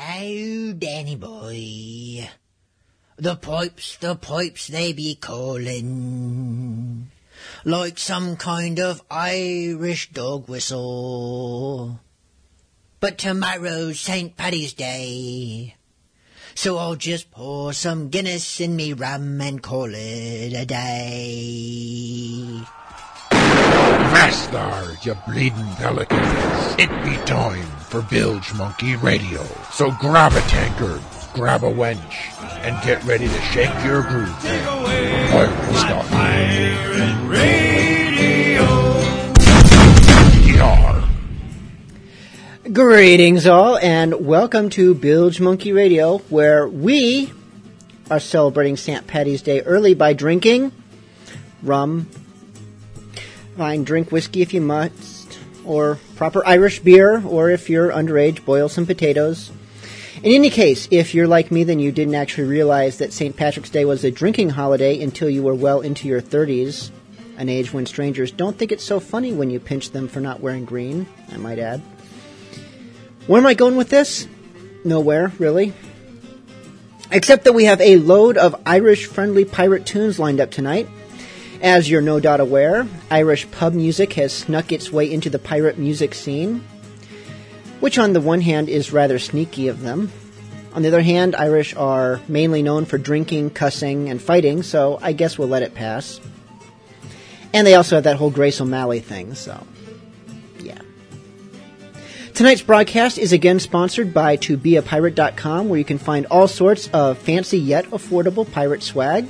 oh, Danny boy. The pipes, the pipes, they be calling. Like some kind of Irish dog whistle. But tomorrow's St. Paddy's Day. So I'll just pour some Guinness in me rum and call it a day. Master, you bleeding pelicans. It be time for Bilge Monkey Radio. So grab a tankard, grab a wench, and get ready to shake your groove. Pirate style. Pirate Radio. Yar. Greetings, all, and welcome to Bilge Monkey Radio, where we are celebrating St. Patty's Day early by drinking rum. Fine, drink whiskey if you must, or proper Irish beer, or if you're underage, boil some potatoes. In any case, if you're like me, then you didn't actually realize that St. Patrick's Day was a drinking holiday until you were well into your 30s, an age when strangers don't think it's so funny when you pinch them for not wearing green, I might add. Where am I going with this? Nowhere, really. Except that we have a load of Irish friendly pirate tunes lined up tonight. As you're no doubt aware, Irish pub music has snuck its way into the pirate music scene, which on the one hand is rather sneaky of them. On the other hand, Irish are mainly known for drinking, cussing, and fighting, so I guess we'll let it pass. And they also have that whole Grace O'Malley thing, so yeah. Tonight's broadcast is again sponsored by ToBeAPirate.com, where you can find all sorts of fancy yet affordable pirate swag.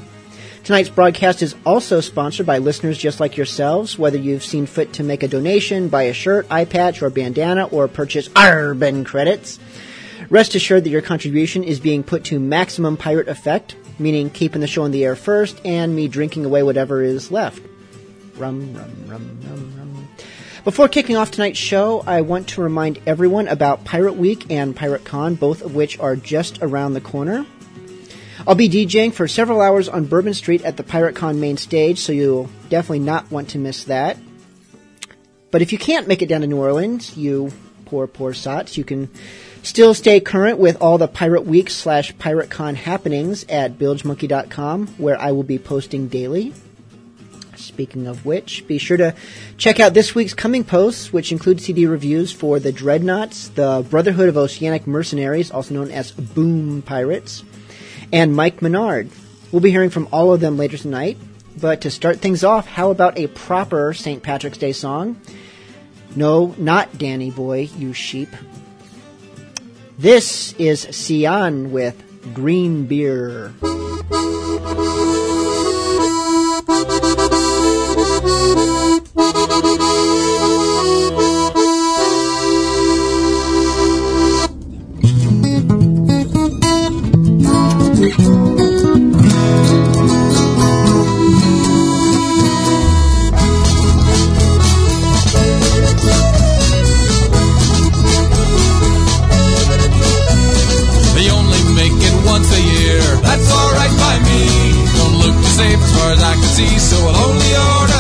Tonight's broadcast is also sponsored by listeners just like yourselves, whether you've seen fit to make a donation, buy a shirt, eye patch, or bandana, or purchase Arbon credits. Rest assured that your contribution is being put to maximum pirate effect, meaning keeping the show on the air first and me drinking away whatever is left. Rum, rum, rum, rum, rum. Before kicking off tonight's show, I want to remind everyone about Pirate Week and Pirate Con, both of which are just around the corner. I'll be DJing for several hours on Bourbon Street at the Pirate Con main stage, so you'll definitely not want to miss that. But if you can't make it down to New Orleans, you poor, poor sots, you can still stay current with all the Pirate Week slash Pirate Con happenings at BilgeMonkey.com, where I will be posting daily. Speaking of which, be sure to check out this week's coming posts, which include CD reviews for the Dreadnoughts, the Brotherhood of Oceanic Mercenaries, also known as Boom Pirates, and Mike Menard. We'll be hearing from all of them later tonight. But to start things off, how about a proper St. Patrick's Day song? No, not Danny Boy, you sheep. This is Sian with Green Beer. They safe as far as I can see, so I'll only order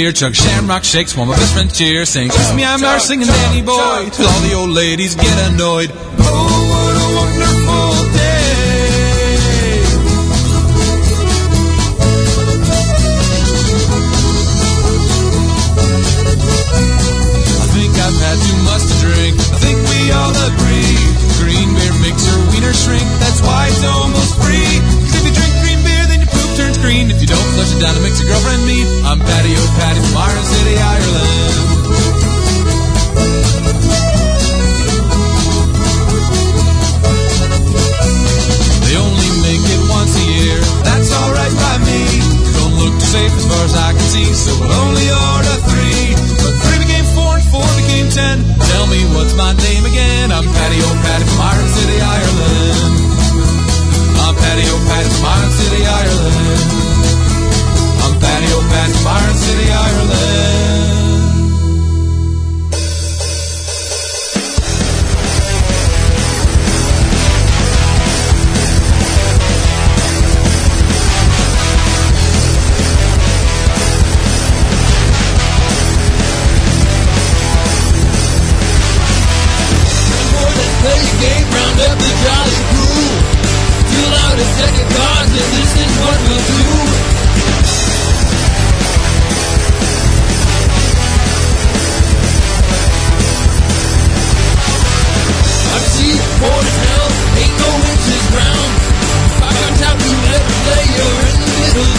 beer, chug shamrock shakes while my best friend cheer, sing Kiss Me I'm Our singing Danny Boy till all the old ladies get annoyed. Flush it down, it makes your girlfriend mean. I'm Patty O'Patty from Iron City, Ireland. They only make it once a year. That's alright by me. Don't look too safe as far as I can see, so we'll only order three. But three became four and four became ten. Tell me what's my name again? I'm Patty O'Patty from Iron City, Ireland. I'm Patty O'Patty from Iron City, Ireland. I'm Patty O'Patty from Iron City, Ireland.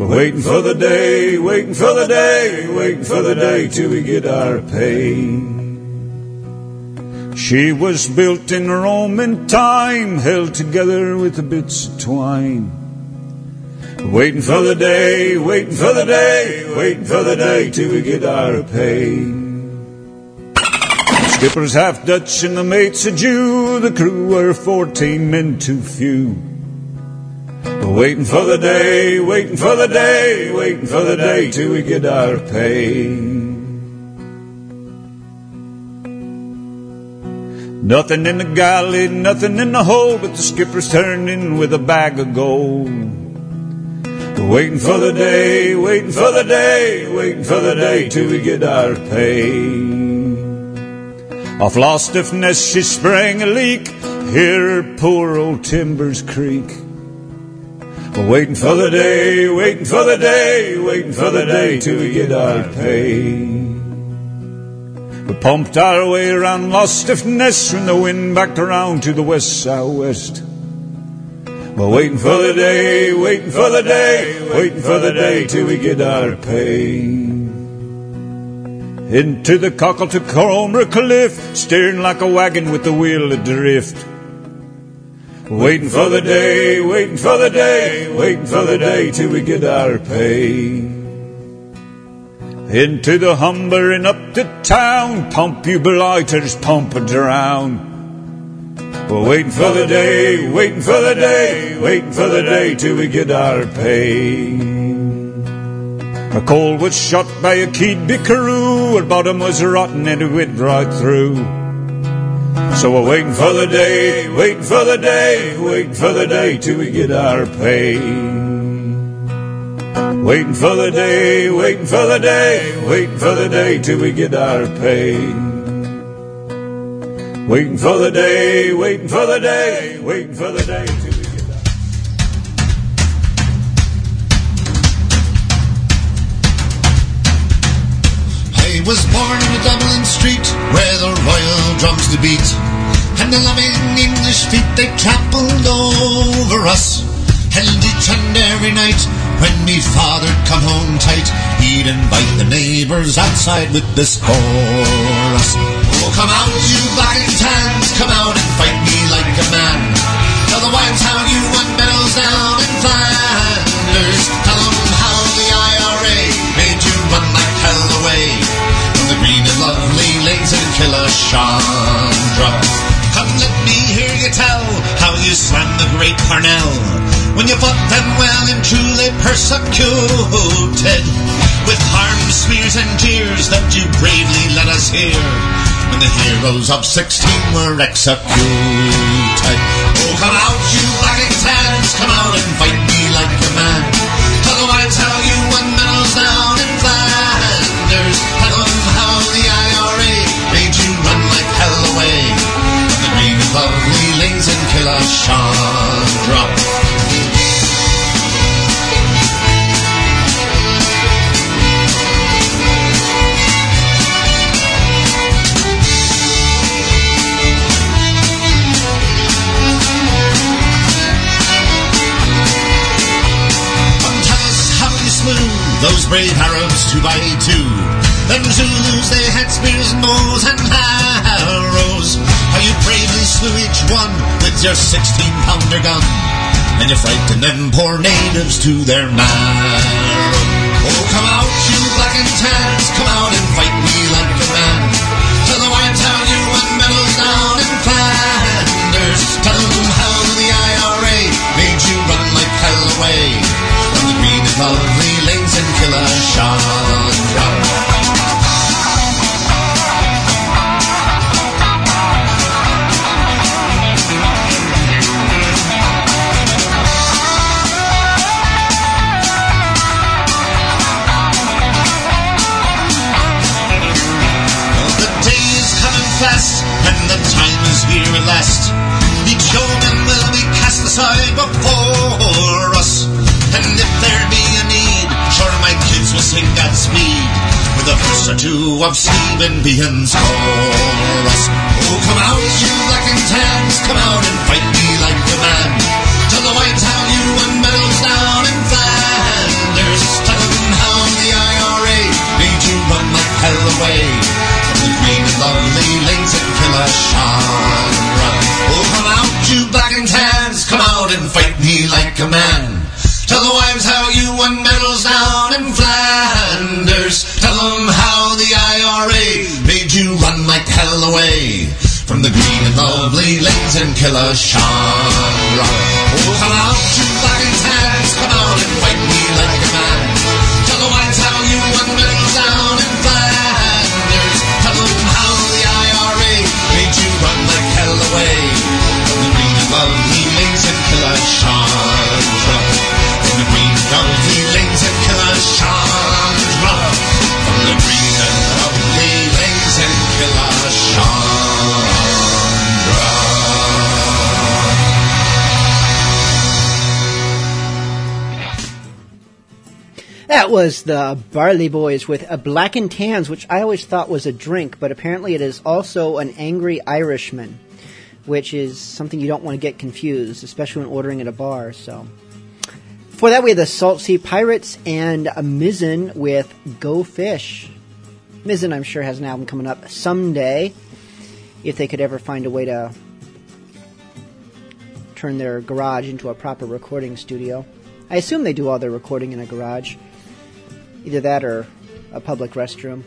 We're waiting for the day, waiting for the day, waiting for the day till we get our pay. She was built in Roman time, held together with bits of twine. Waiting for the day, waiting for the day, waiting for the day till we get our pay. Skipper's half Dutch and the mate's a Jew. The crew were fourteen men too few. Waiting for the day, waiting for the day, waiting for the day till we get our pay. Nothing in the galley, nothing in the hold, but the skipper's turning with a bag of gold. Waiting for the day, waiting for the day, waiting for the day till we get our pay. Off Lowestoft Ness she sprang a leak, here poor old Timbers Creek. Waiting for the day, waiting for the day, waiting for the day till we get our pay. We pumped our way around Lowestoft Ness when the wind backed around to the west southwest. We're waiting for the day, waiting for the day, waiting for the day till we get our pay. Into the cockle to Cromer Cliff, steering like a wagon with the wheel adrift. Waiting for the day, waiting for the day, waiting for the day till we get our pay. Into the Humber and up to town, pump you blighters, pump it around. We're waiting for the day, waiting for the day, waiting for the day till we get our pay. McCall was shot by a keyed bickaroo, her bottom was rotten and it went right through. So we're waiting for the day, waiting for the day, waiting for the day till we get our pay. Waiting for the day, waiting for the day, waiting for the day till we get our pay. Waiting for the day, waiting for the day, waiting for the day was born in a Dublin street where the royal drums do beat, and the loving English feet they trampled over us. And each and every night when me father'd come home tight, he'd invite the neighbours outside with this chorus. Oh, come out, you black and tans, come out and fight me like a man. Tell the wives how you won medals down in Flanders. In Killashandra. Come let me hear you tell how you slammed the great Parnell when you fought them well and truly persecuted with harm, smears and tears that you bravely let us hear when the heroes of 16 were executed. Oh, come out, you black tans, come out and fight me brave Arabs two by two. Them Zulus, they had spears, bows, and arrows. How you bravely slew each one with your 16-pounder gun. And you frightened them poor natives to their marrow. Oh, come out, you black and tans, come out and fight me like a man. Tell the wives how you won medals down in Flanders. Tell them how the IRA made you run like hell away from the green and lovely lanes the day is coming fast, and the time is here at last. Each yeoman will be cast aside before will sing Godspeed with a verse or two of Stephen Behan's chorus. Oh, come out, you black and tans, come out and fight me like a man. Tell the wives how you won medals down in Flanders. Tell them how the IRA made you run like hell away from the green and lovely lanes at Killashawra. From the green and lovely lanes in Killashawra. Oh, come out, That was the Barley Boys with a Black and Tans, which I always thought was a drink, but apparently it is also an angry Irishman, which is something you don't want to get confused, especially when ordering at a bar. So, for that we had the Salt Sea Pirates and a Mizzen with Go Fish. Mizzen, I'm sure, has an album coming up someday, if they could ever find a way to turn their garage into a proper recording studio. I assume they do all their recording in a garage. Either that or a public restroom.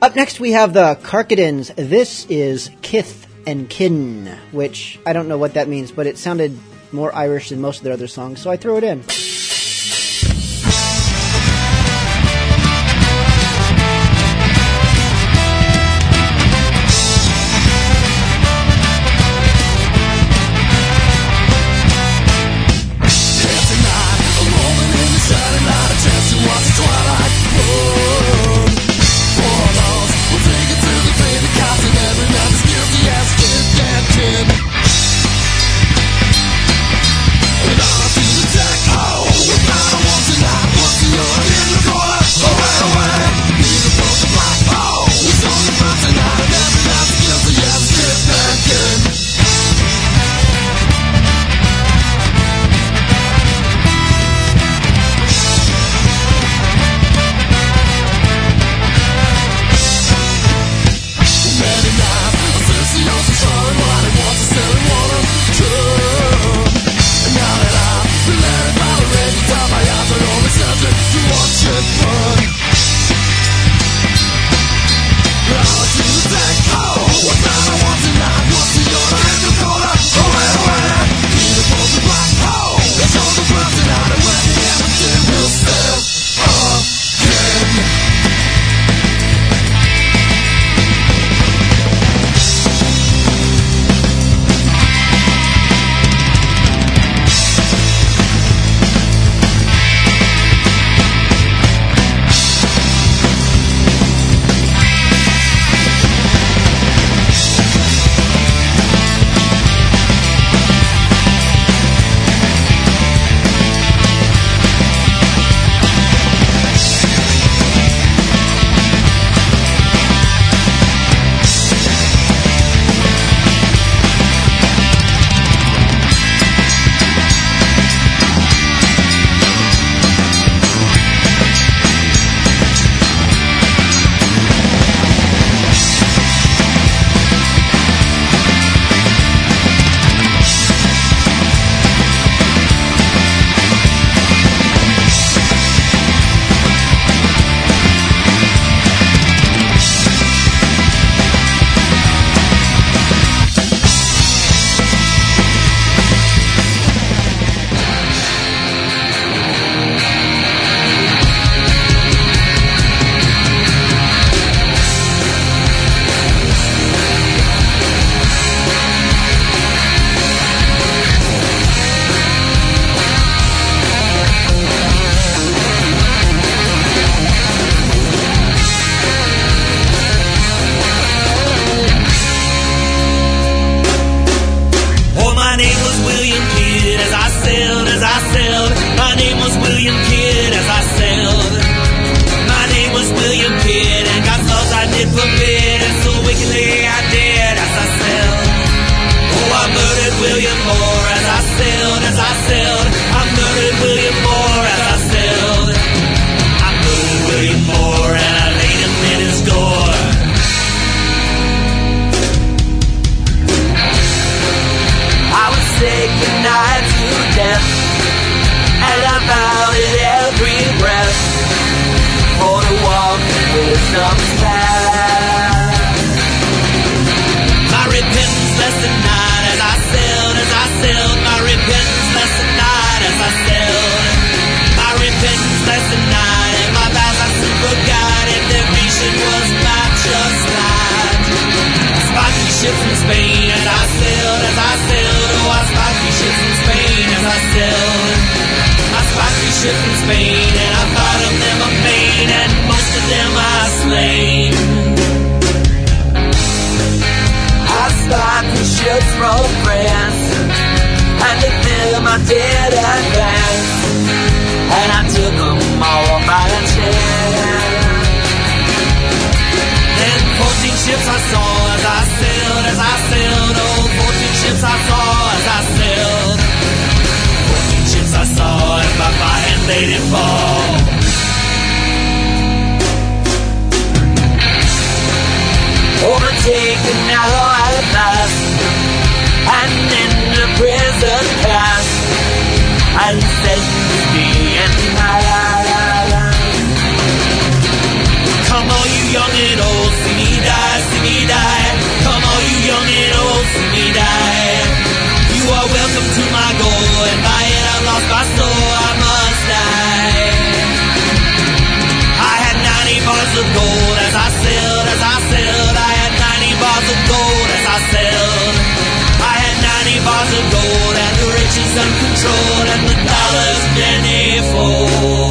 Up next, we have the Karkadins. This is Kith and Kin, which I don't know what that means, but it sounded more Irish than most of their other songs, so I threw it in. Ships from Spain and I thought of them amain and most of them I slain. I spied three ships from France and to them I did advance and I took them all by the chance. Then 14 ships I saw my they did fall. Overtaken now at last and into prison cast and sentenced me and Come all you young and old, see me die, see me die. Come all you young and old, see me die. You are welcome to my goal, and by it I've lost my soul, bars of gold as I sailed, as I sailed. I had 90 bars of gold as I sailed. I had 90 bars of gold and the riches uncontrolled and the dollars plentiful.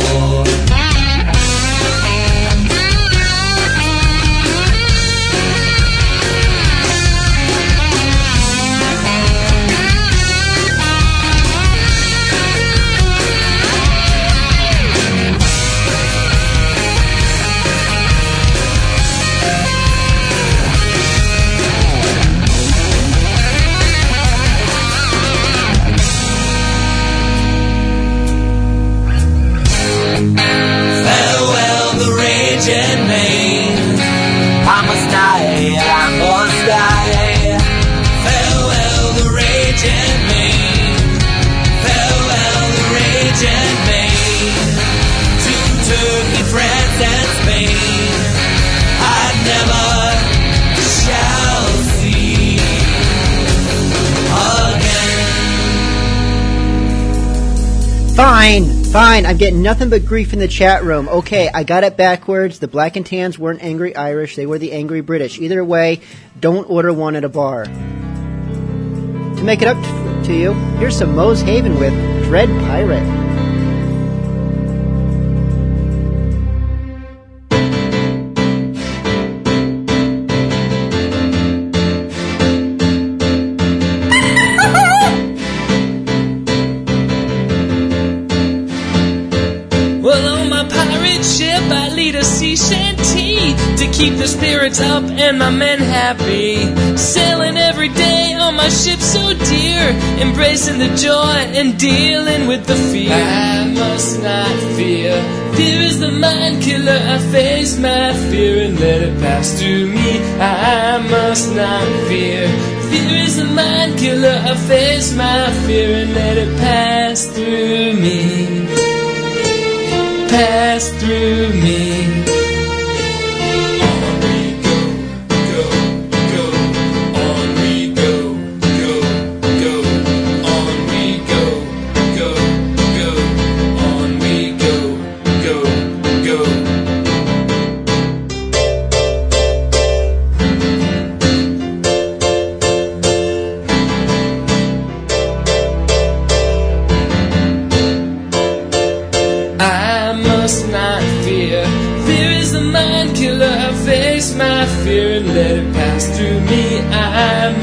Fine, fine. I'm getting nothing but grief in the chat room. Okay, I got it backwards. The black and tans weren't angry Irish, they were the angry British. Either way, don't order one at a bar. To make it up to you, here's some Moe's Haven with Dread Pirate. And my men happy. Sailing every day on my ship so dear, embracing the joy and dealing with the fear. I must not fear. Fear is the mind killer. I face my fear and let it pass through me. I must not fear. Fear is the mind killer. I face my fear and let it pass through me pass through me. My fear and let it pass through me. I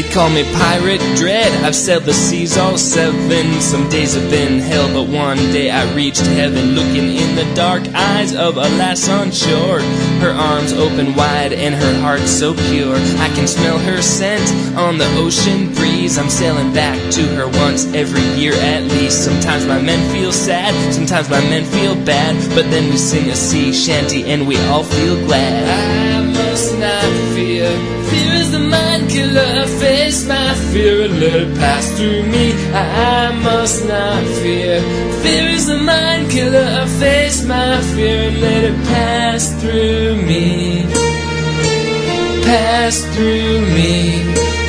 They call me Pirate Dread. I've sailed the seas all seven. Some days have been hell, but one day I reached heaven. Looking in the dark eyes of a lass on shore. Her arms open wide and her heart so pure. I can smell her scent on the ocean breeze. I'm sailing back to her once every year at least. Sometimes my men feel sad, sometimes my men feel bad. But then we sing a sea shanty and we all feel glad. I must not fear. Fear is the mind face my fear and let it pass through me. I must not fear. Fear is the mind killer. I face my fear and let it pass through me. Pass through me.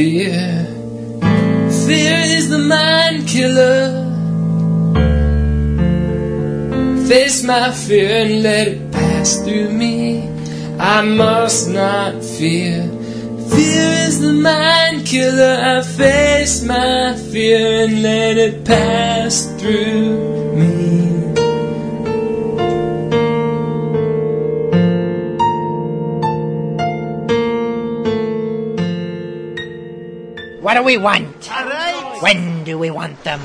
Fear. Fear is the mind killer. Face my fear and let it pass through me. I must not fear. Fear is the mind killer. I face my fear and let it pass through do we want? When do we want them?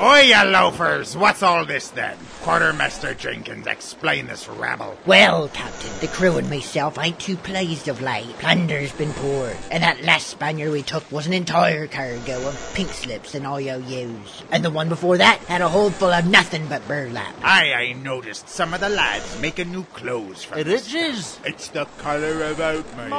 Oi, you loafers! What's all this then? Quartermaster Jenkins, explain this rabble. Well, Captain, the crew and myself ain't too pleased of late. Plunder's been poured, and that last Spaniard we took was an entire cargo of pink slips and IOUs. And the one before that had a hold full of nothing but burlap. Aye, I noticed some of the lads making new clothes from It is. It's the colour of oatmeal.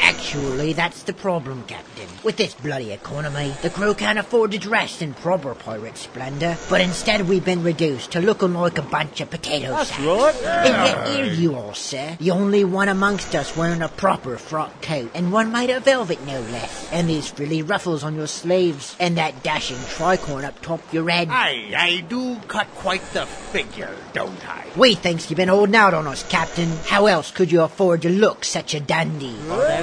Actually, that's the problem, Captain. With this bloody economy, the crew can't afford to dress in proper pirate splendor, but instead we've been reduced to looking like a bunch of potato That's sacks. right. And yet here you are, sir. The only one amongst us wearing a proper frock coat, and one made of velvet no less. And these frilly ruffles on your sleeves, and that dashing tricorn up top your head. Aye, I do cut quite the figure, don't I? We thinks you've been holding out on us, Captain. How else could you afford to look such a dandy?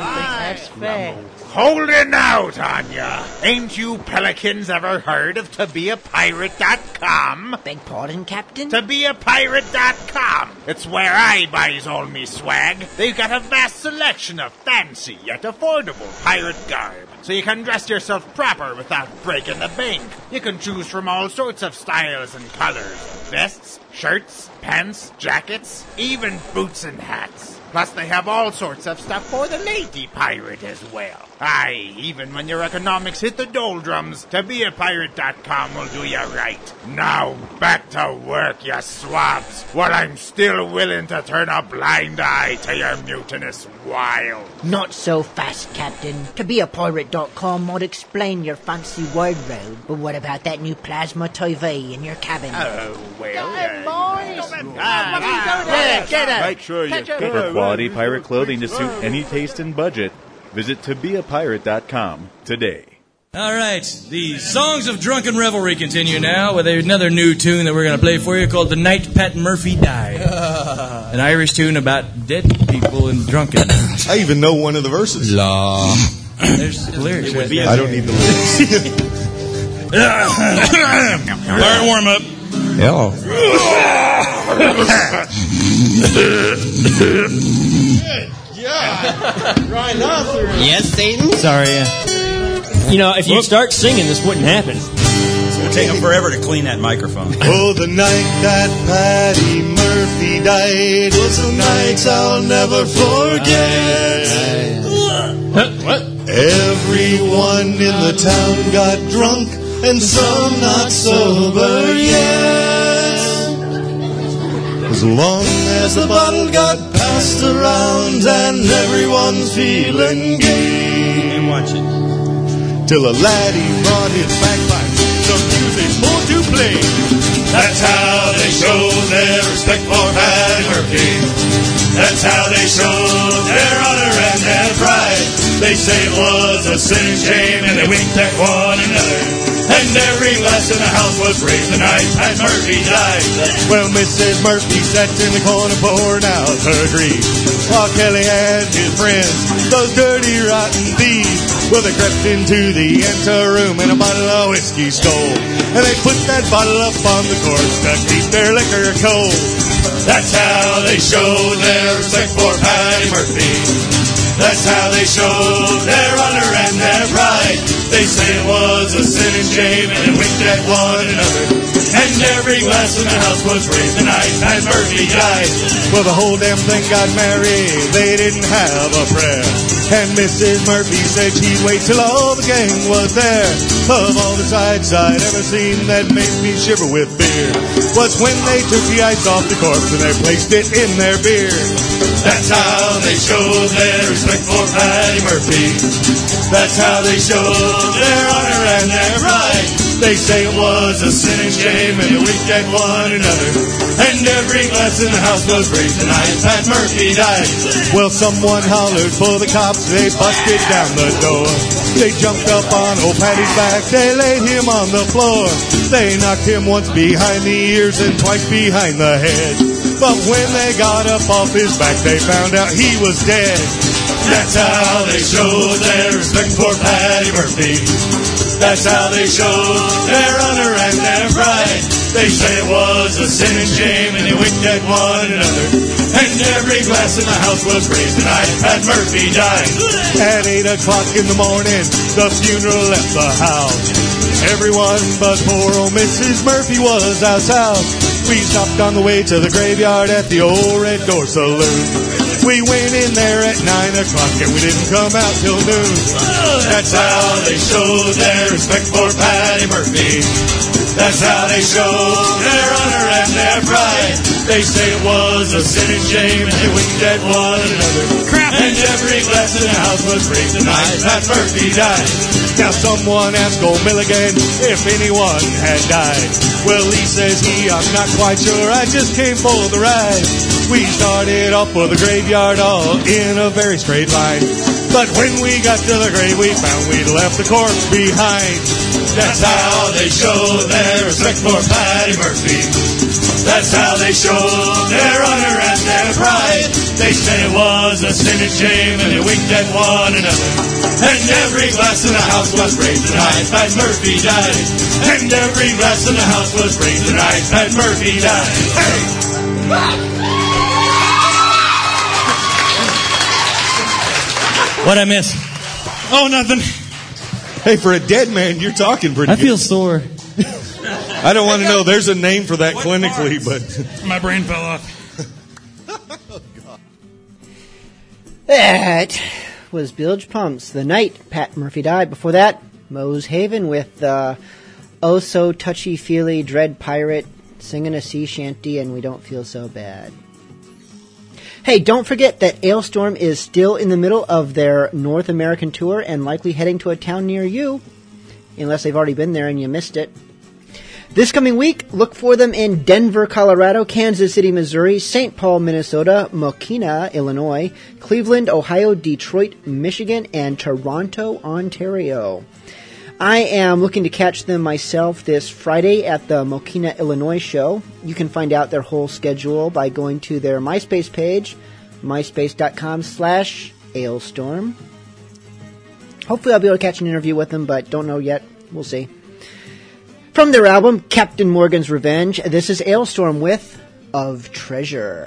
That's fair. Hold it now, Tanya. Ain't you pelicans ever heard of tobeapirate.com? Beg pardon, Captain? tobeapirate.com. It's where I buys all me swag. They've got a vast selection of fancy yet affordable pirate garb. So you can dress yourself proper without breaking the bank. You can choose from all sorts of styles and colors. Vests, shirts, pants, jackets, even boots and hats. Plus they have all sorts of stuff for the lady pirate as well. Aye, even when your economics hit the doldrums, tobeapirate.com will do you right. Now, back to work, you swabs, while I'm still willing to turn a blind eye to your mutinous wild. Not so fast, Captain. To be a pirate.com might explain your fancy wardrobe, but what about that new plasma TV in your cabin? Oh, well, Yeah, get it. Ah, ah, ah. Make sure you Catch up. For quality pirate clothing to suit any taste and budget, visit tobeapirate.com today. All right, the songs of drunken revelry continue now with another new tune that we're going to play for you called "The Night Pat Murphy Died," an Irish tune about dead people and drunkenness. I even know one of the verses. Law. There's the lyrics. It would right be there. I don't need the lyrics. Fire warm up. Yes, Satan? Sorry. Uh, you know, if you start singing, this wouldn't happen. It's going to take him forever to clean that microphone. Oh, the night that Patty Murphy died was a night I'll never forget. what? Everyone in the town got drunk, and some not sober yet. As long as the bottle got passed around, and everyone's feeling gay. And watch it. till a laddie brought his bagpipe, some music for to play. That's how they showed their respect for Paddy Murphy. That's how they showed their honor and their pride. They say it was a sin and shame, and they winked at one another. And every glass in the house was raised the night Pat Murphy died. Well, Mrs. Murphy sat in the corner pouring out her grief. While Kelly and his friends, those dirty, rotten thieves, well, they crept into the anteroom and a bottle of whiskey stole. And they put that bottle up on the corpse to keep their liquor cold. That's how they showed their respect for Paddy Murphy. That's how they showed their honor and their pride. They say it was a sin and shame, and they winked at one another. And every glass in the house was raised the night Pat Murphy died. Well, the whole damn thing got married. They didn't have a prayer. And Mrs. Murphy said she'd wait till all the gang was there. Of all the sights I'd ever seen that made me shiver with fear was when they took the ice off the corpse and they placed it in their beer. That's how they showed their respect for Paddy Murphy. That's how they showed their honor and their pride. They say it was a sin and shame, and they winked at one another. And every glass in the house was raised the night Pat Murphy died. Well, someone hollered for the cops. They busted down the door. They jumped up on old Patty's back. They laid him on the floor. They knocked him once behind the ears and twice behind the head. But when they got up off his back, they found out he was dead. That's how they showed their respect for Paddy Murphy. That's how they showed their honor and their pride. They say it was a sin and shame, and they winked at one another. And every glass in the house was raised tonight. night Pat Murphy died. At eight o'clock in the morning, the funeral left the house. Everyone but poor old Mrs. Murphy was out south. We stopped on the way to the graveyard at the old Red Door Saloon. We went in there at nine o'clock and we didn't come out till noon. That's how they showed their respect for Paddy Murphy. That's how they showed their honor and their pride. They say it was a sin and shame, and they winked at one another. And every glass in the house was raised the night Pat Murphy died. Now someone asked old Milligan if anyone had died. Well, he says he, I'm not quite sure, I just came for the ride. We started off for the graveyard all in a very straight line. But when we got to the grave, we found we'd left the corpse behind. That's how they show their respect for Paddy Murphy. That's how they showed their honor and their pride. They said it was a sin and shame, and they winked at one another. And every glass in the house was raised the night Pat Murphy died. And every glass in the house was raised the night Pat Murphy died. Hey! What I miss? Oh, nothing. Hey, for a dead man, you're talking pretty I good. feel sore. I don't want to know. There's a name for that clinically, but My brain fell off. That was Bilge Pumps, the night Pat Murphy died. Before that, Moe's Haven with uh, Oh So Touchy Feely Dread Pirate singing a sea shanty and We Don't Feel So Bad. Hey, don't forget that Alestorm is still in the middle of their North American tour and likely heading to a town near you, unless they've already been there and you missed it. This coming week, look for them in Denver, Colorado, Kansas City, Missouri, St. Paul, Minnesota, Mokena, Illinois, Cleveland, Ohio, Detroit, Michigan, and Toronto, Ontario. I am looking to catch them myself this Friday at the Mokena, Illinois show. You can find out their whole schedule by going to their MySpace page, myspace.com slash alestorm. Hopefully I'll be able to catch an interview with them, but don't know yet. We'll see. From their album, Captain Morgan's Revenge, this is Alestorm with Of Treasure.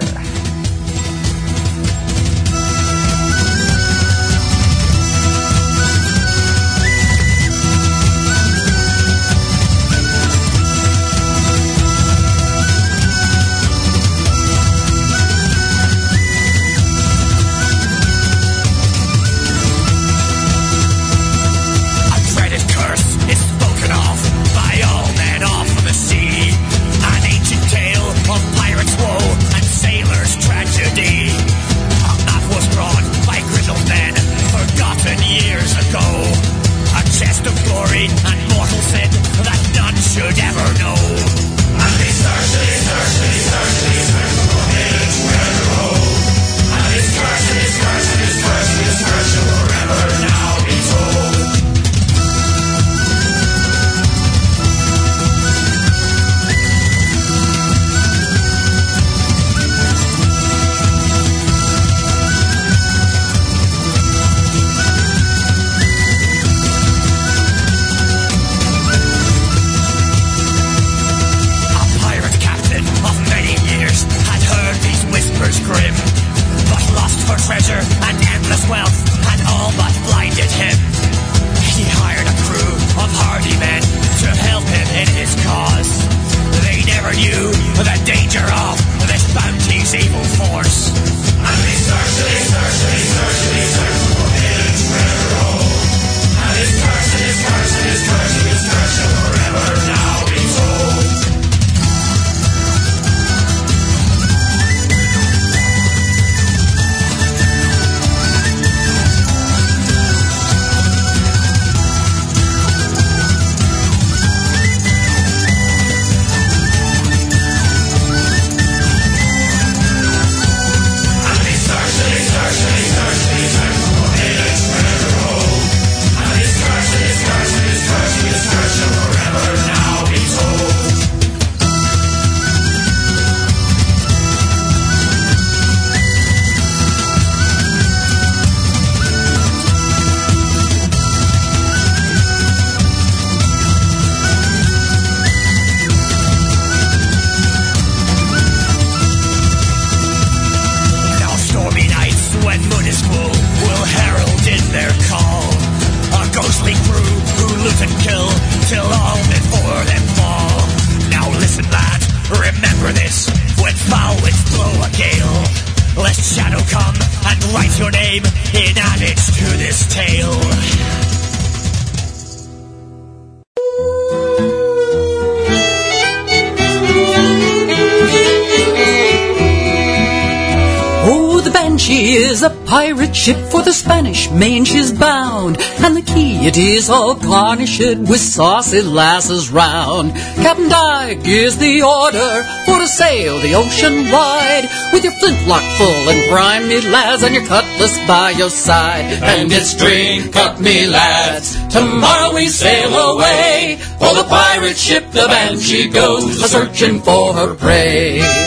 Main she's bound, and the key it is all garnished with saucy lasses round. Captain Dyke gives the order for to sail the ocean wide, with your flintlock full and me lads, and your cutlass by your side. And it's drink up me lads, tomorrow we sail away, for the pirate ship the Banshee goes a searching for her prey.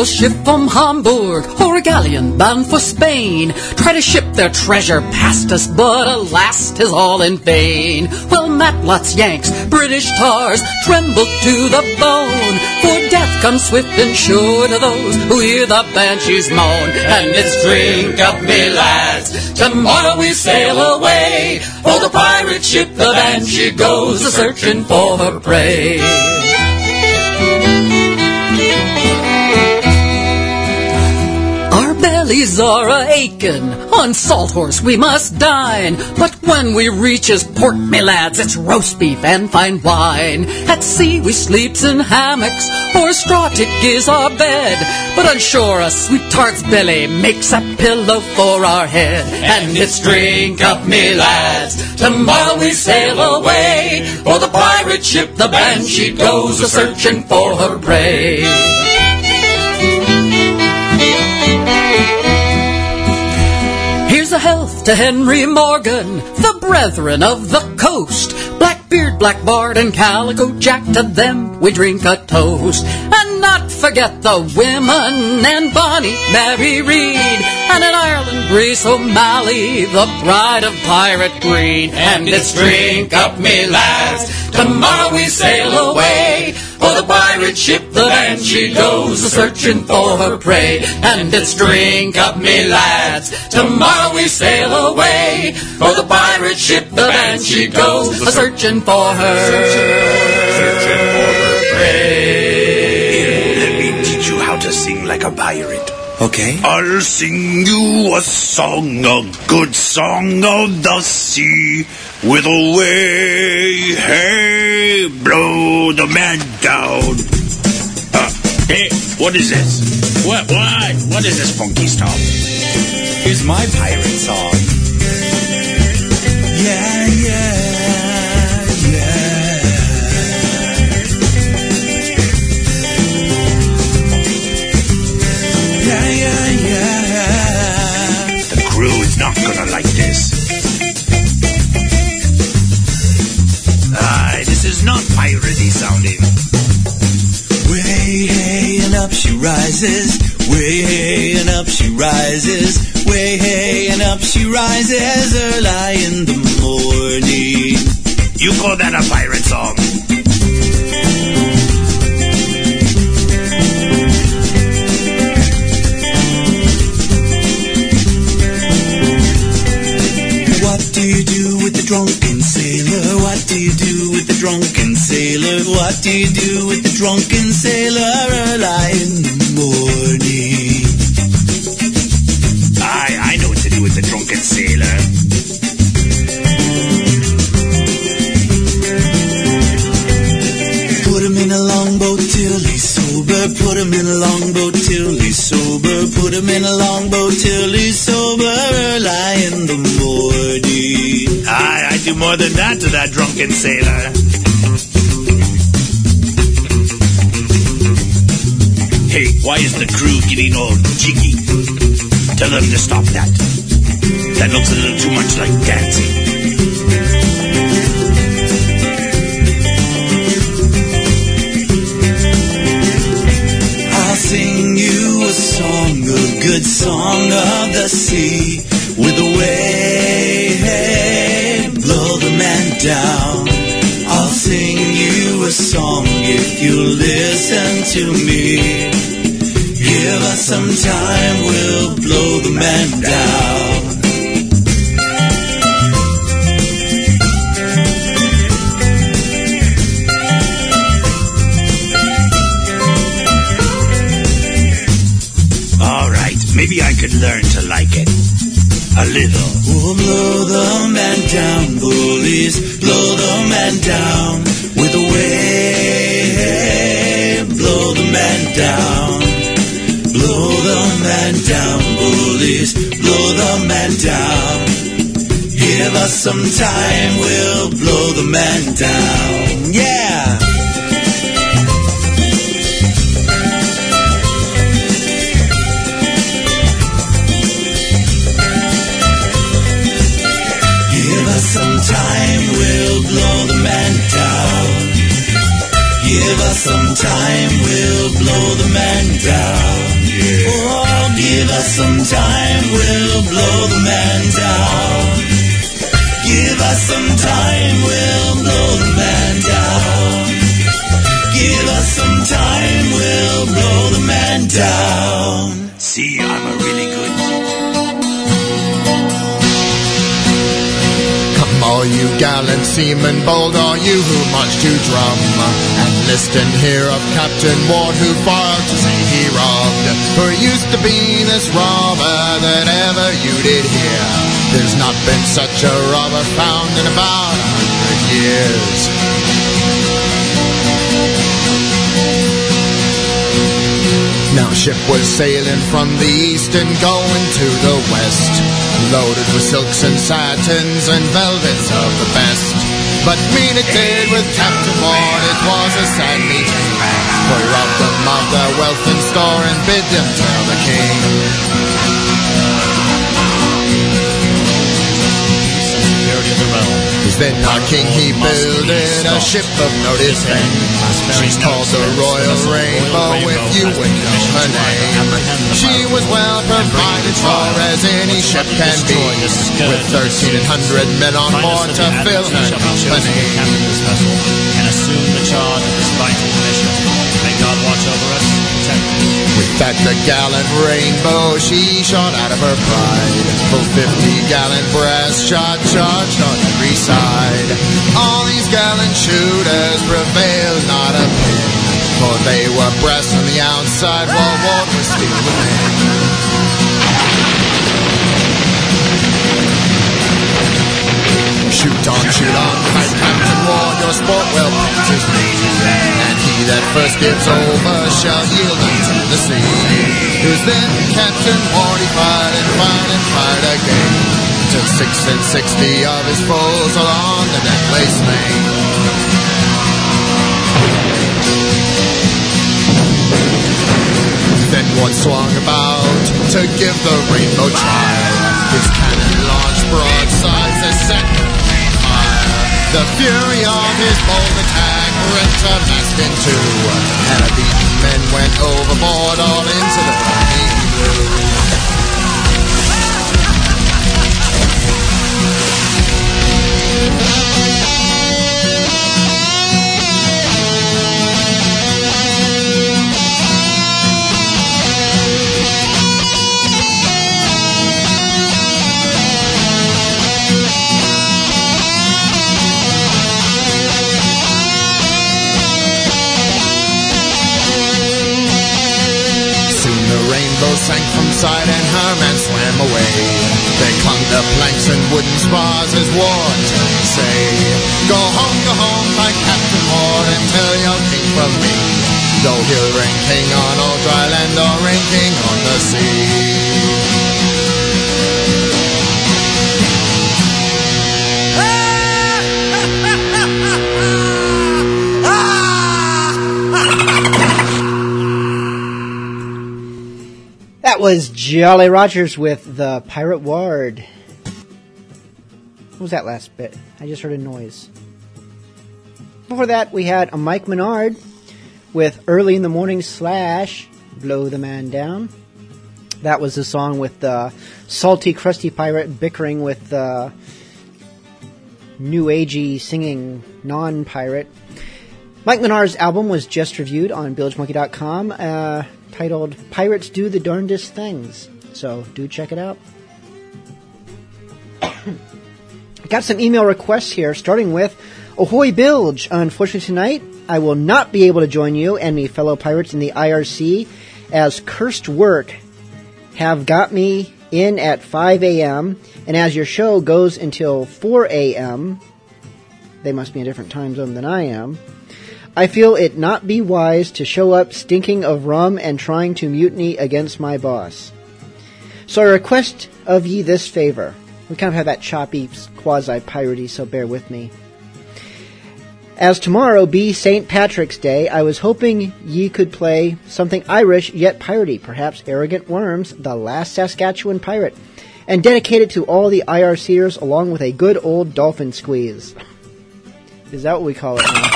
Zago ship from Hamburg, or a galleon bound for Spain, try to ship their treasure past us, but alas, 'tis all in vain. Well, Matlots, Yanks, British tars tremble to the bone, for death comes swift and sure to those who hear the banshees moan. And it's drink up, me lads, tomorrow we sail away, for the pirate ship the banshee goes a searching for her prey. Bellies are a aching, on salt horse we must dine. But when we reaches port, me lads, it's roast beef and fine wine. At sea we sleeps in hammocks, or straw tick is our bed. But on shore a sweet tart's belly makes a pillow for our head. And it's drink up, me lads, tomorrow we sail away. For the pirate ship, the Banshee goes a searching for her prey. To Henry Morgan, the brethren of the coast. Blackbeard, Black Bart, and Calico Jack, to them we drink a toast. Not forget the women and Bonnie Mary Read. And in Ireland, Grace, O'Malley, the bride of pirate greed. And it's drink up, me lads, tomorrow we sail away. For the pirate ship, the Banshee goes a searching for her prey. And it's drink up, me lads, tomorrow we sail away. For the pirate ship, the Banshee goes a searching for her. Searching for her prey. Like a pirate. Okay. I'll sing you a song, a good song of the sea. With a way, hey, blow the man down. Uh, hey, what is this? What, what? What is this funky stuff? Here's my pirate song. Gonna like this. Aye, this is not piratey sounding. Way hey and up she rises. Way hey and up she rises. Way hey and up she rises early in the morning. You call that a pirate song? What do you do with the drunken sailor early in the morning? Aye, I know what to do with the drunken sailor. Put him in a longboat till he's sober. Put him in a longboat till he's sober. Put him in a longboat till he's sober early in the morning. Aye, I do more than that to that drunken sailor. Hey, why is the crew getting all jiggy? Tell them to stop that. That looks a little too much like dancing. I'll sing you a song, a good song of the sea. With a wave, blow the man down. I'll sing a song if you listen to me. Give us some time, we'll blow the man down. All right, maybe I could learn to like it. A little. Oh, blow the man down, bullies. Blow the man down down. Give us some time, we'll blow the man down. Yeah! Give us some time, we'll blow the man down. Give us some time, we'll blow the man down. Give us some time, we'll blow the man down. Give us some time, we'll blow the man down. Give us some time, we'll blow the man down. See, I'm a really good. Come all you gallant seamen, bold are you who march to drum, and listen here of Captain Ward who far to sea he. For used to be this robber that ever you did hear. There's not been such a robber found in about a hundred years. Now ship was sailing from the east and going to the west, loaded with silks and satins and velvets of the best. But mean it did with Captain Ward, it was a sad meeting, for robbed them of their wealth and store and bid them tell the king. Cause then our king he builded a ship of notice fame. She's called the Royal Rainbow, if you would know her name. She was well provided for as any ship can be, with thirteen hundred men on board to fill her company. and assume the charge of this vital mission. May God watch over us, that the gallant rainbow she shot out of her pride. Full fifty gallon brass shot charged on every side. All these gallant shooters prevailed not a pin, for they were brass on the outside while Ward was steel within. Shoot on, shoot on, fight Captain Ward, your sport me. And he that first gives over shall yield unto the sea. Who's then Captain he fired and fired and fired again. Till six and sixty of his foes along the deck lay slain. Then one swung about to give the rainbow trial. His cannon launched broadsides that set fire. The fury of his bold attack mast in two, and a beaten men went overboard all into the burning blue. Rainbow sank from sight and her man swam away. They clung to planks and wooden spars as to say, Go home, go home, my Captain Ward, and tell your king from me. Though he'll reign king on all dry land or reign king on the sea. Was Jolly Rogers with the Pirate Ward. What was that last bit? I just heard a noise. Before that, we had a Mike Menard with Early in the Morning slash Blow the Man Down. That was the song with the salty, crusty pirate bickering with the new agey singing non pirate. Mike Menard's album was just reviewed on BilgeMonkey.com, uh, titled Pirates Do the Darndest Things. So do check it out. Got some email requests here, starting with Ahoy Bilge. Unfortunately, tonight I will not be able to join you and the fellow pirates in the IRC as cursed work have got me in at 5 a.m. and as your show goes until 4 a.m., they must be in a different time zone than I am. I feel it not be wise to show up stinking of rum and trying to mutiny against my boss. So I request of ye this favor. We kind of have that choppy, quasi piratey, so bear with me. As tomorrow be St. Patrick's Day, I was hoping ye could play something Irish yet piratey, perhaps Arrogant Worms, the last Saskatchewan pirate, and dedicate it to all the IRCers along with a good old dolphin squeeze. Is that what we call it now?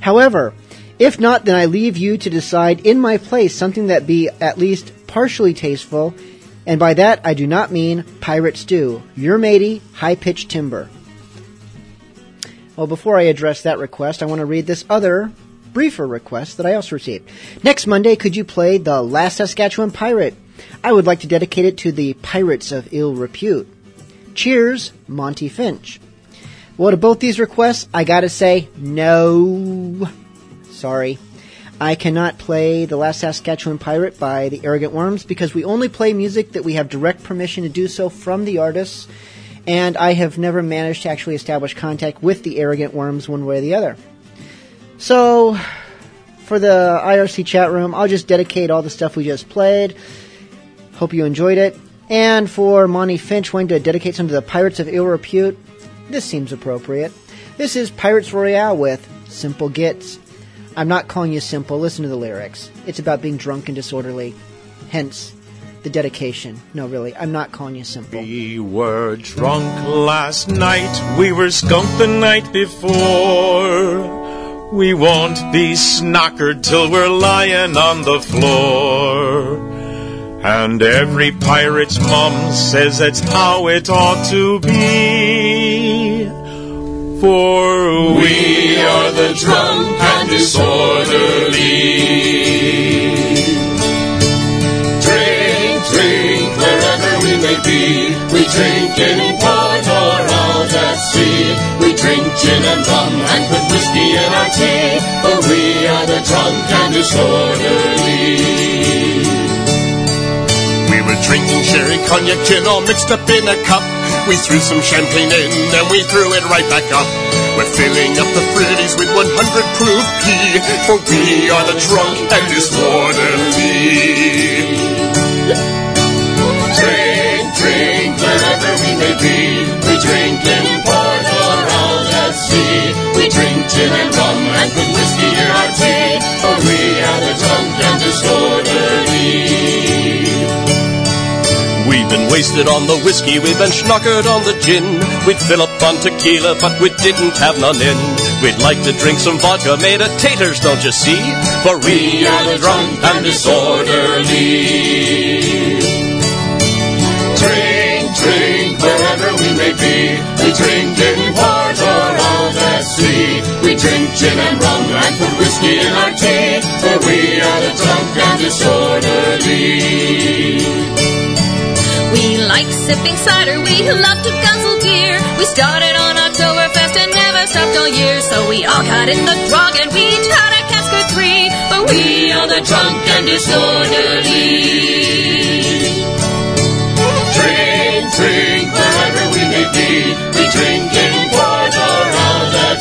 However, if not, then I leave you to decide in my place something that be at least partially tasteful, and by that I do not mean pirate stew. Your matey, high pitched timber. Well, before I address that request, I want to read this other briefer request that I also received. Next Monday, could you play The Last Saskatchewan Pirate? I would like to dedicate it to the pirates of ill repute. Cheers, Monty Finch. Well, to both these requests, I gotta say, no. Sorry. I cannot play The Last Saskatchewan Pirate by the Arrogant Worms because we only play music that we have direct permission to do so from the artists, and I have never managed to actually establish contact with the Arrogant Worms one way or the other. So, for the IRC chat room, I'll just dedicate all the stuff we just played. Hope you enjoyed it. And for Monty Finch wanting to dedicate some to the Pirates of Ill Repute, this seems appropriate. This is Pirates Royale with Simple Gits. I'm not calling you simple, listen to the lyrics. It's about being drunk and disorderly. Hence, the dedication. No, really, I'm not calling you simple. We were drunk last night, we were skunked the night before. We won't be snockered till we're lying on the floor. And every pirate's mum says that's how it ought to be. For we are the drunk and disorderly. Drink, drink, wherever we may be. We drink in port or out at sea. We drink gin and rum and put whiskey in our tea. For we are the drunk and disorderly. We were drinking sherry, cognac, gin, all mixed up in a cup. We threw some champagne in and we threw it right back up. We're filling up the friddies with 100 proof pee, for we are the drunk and disorderly. Drink, drink, wherever we may be. We drink in port or out at. We drink gin and rum and put whiskey in our tea. For we are the drunk and disorderly. We've been wasted on the whiskey, we've been schnockered on the gin. We'd fill up on tequila, but we didn't have none in. We'd like to drink some vodka made of taters, don't you see? For we are the drunk and disorderly. Drink, drink, wherever we may be. We drink in port or out at sea. We drink gin and rum and put whiskey in our tea. For we are the drunk and disorderly. Sipping cider, we love to guzzle beer. We started on Oktoberfest and never stopped all year. So we all got in the grog and we each had a cask or three. But we are the drunk and disorderly. Drink, drink, wherever we may be.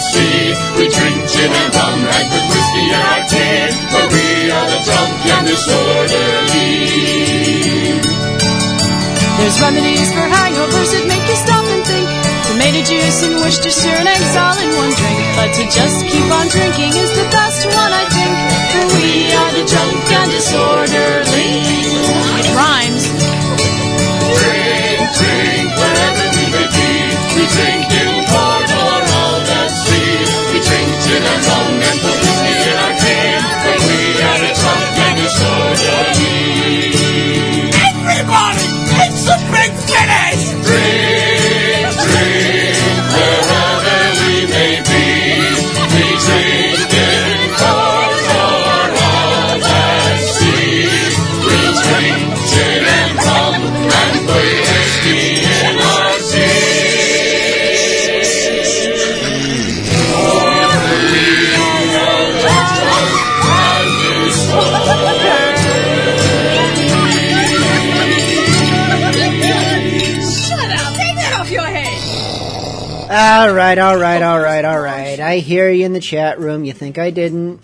We. We drink gin and rum and whiskey our. For we are the drunk and disorderly. There's remedies for hangovers that make you stop and think. Tomato juice and Worcestershire and eggs all in one drink. But to just keep on drinking is the best one, I think. For we are the drunk and disorderly. It rhymes. Drink, drink, wherever we may be. We drink All right, all right, all right, all right. I hear you in the chat room. You think I didn't?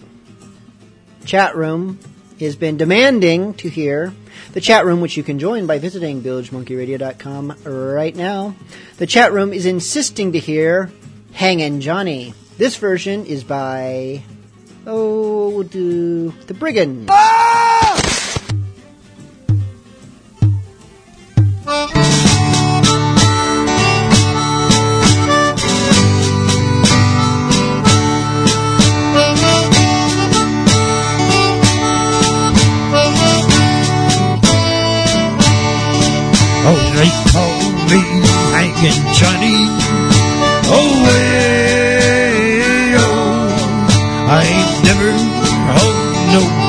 Chat room has been demanding to hear the chat room, which you can join by visiting bilgemonkeyradio.com right now. The chat room is insisting to hear Hangin' Johnny. This version is by, oh, do The Brigand. Ah! be and Johnny away. Oh, I ain't never hung no.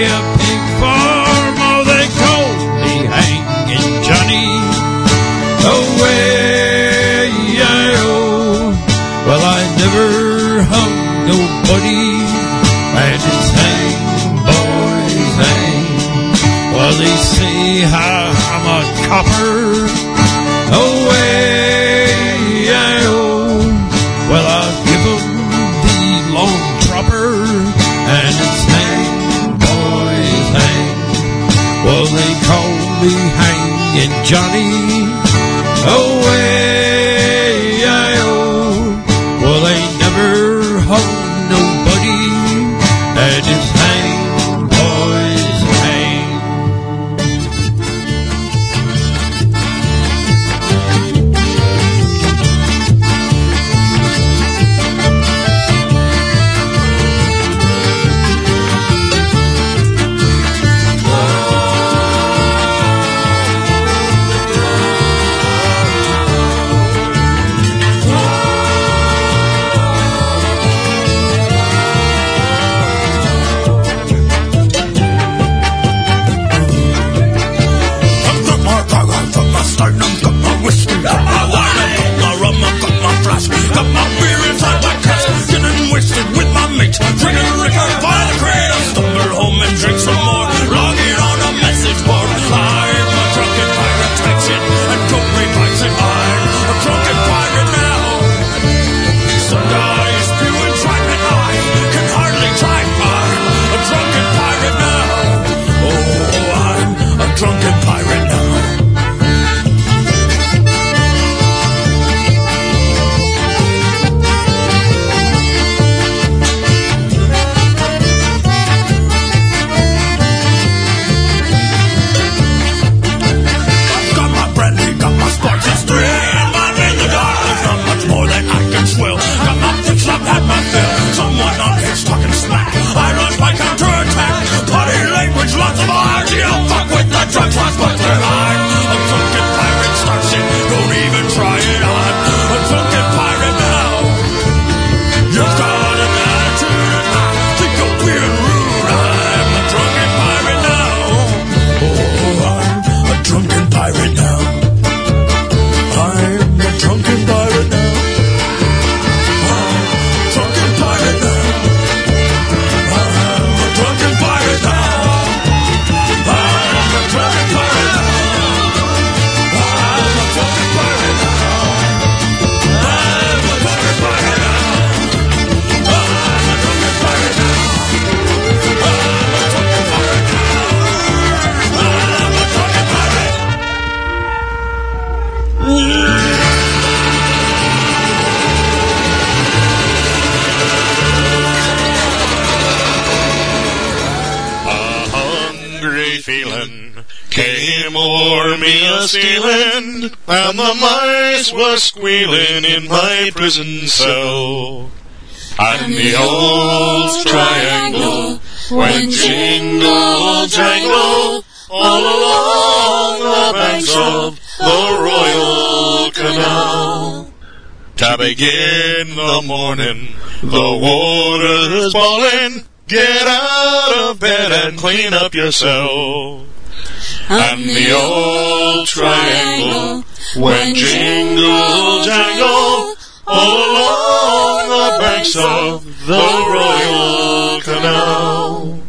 up squealing in my prison cell. And the old triangle went jingle jangle all along the banks of the Royal Canal. To begin the morning, the water's bawling. Get out of bed and clean up yourself. And the old went jingle jangle all along the banks of the Royal Canal.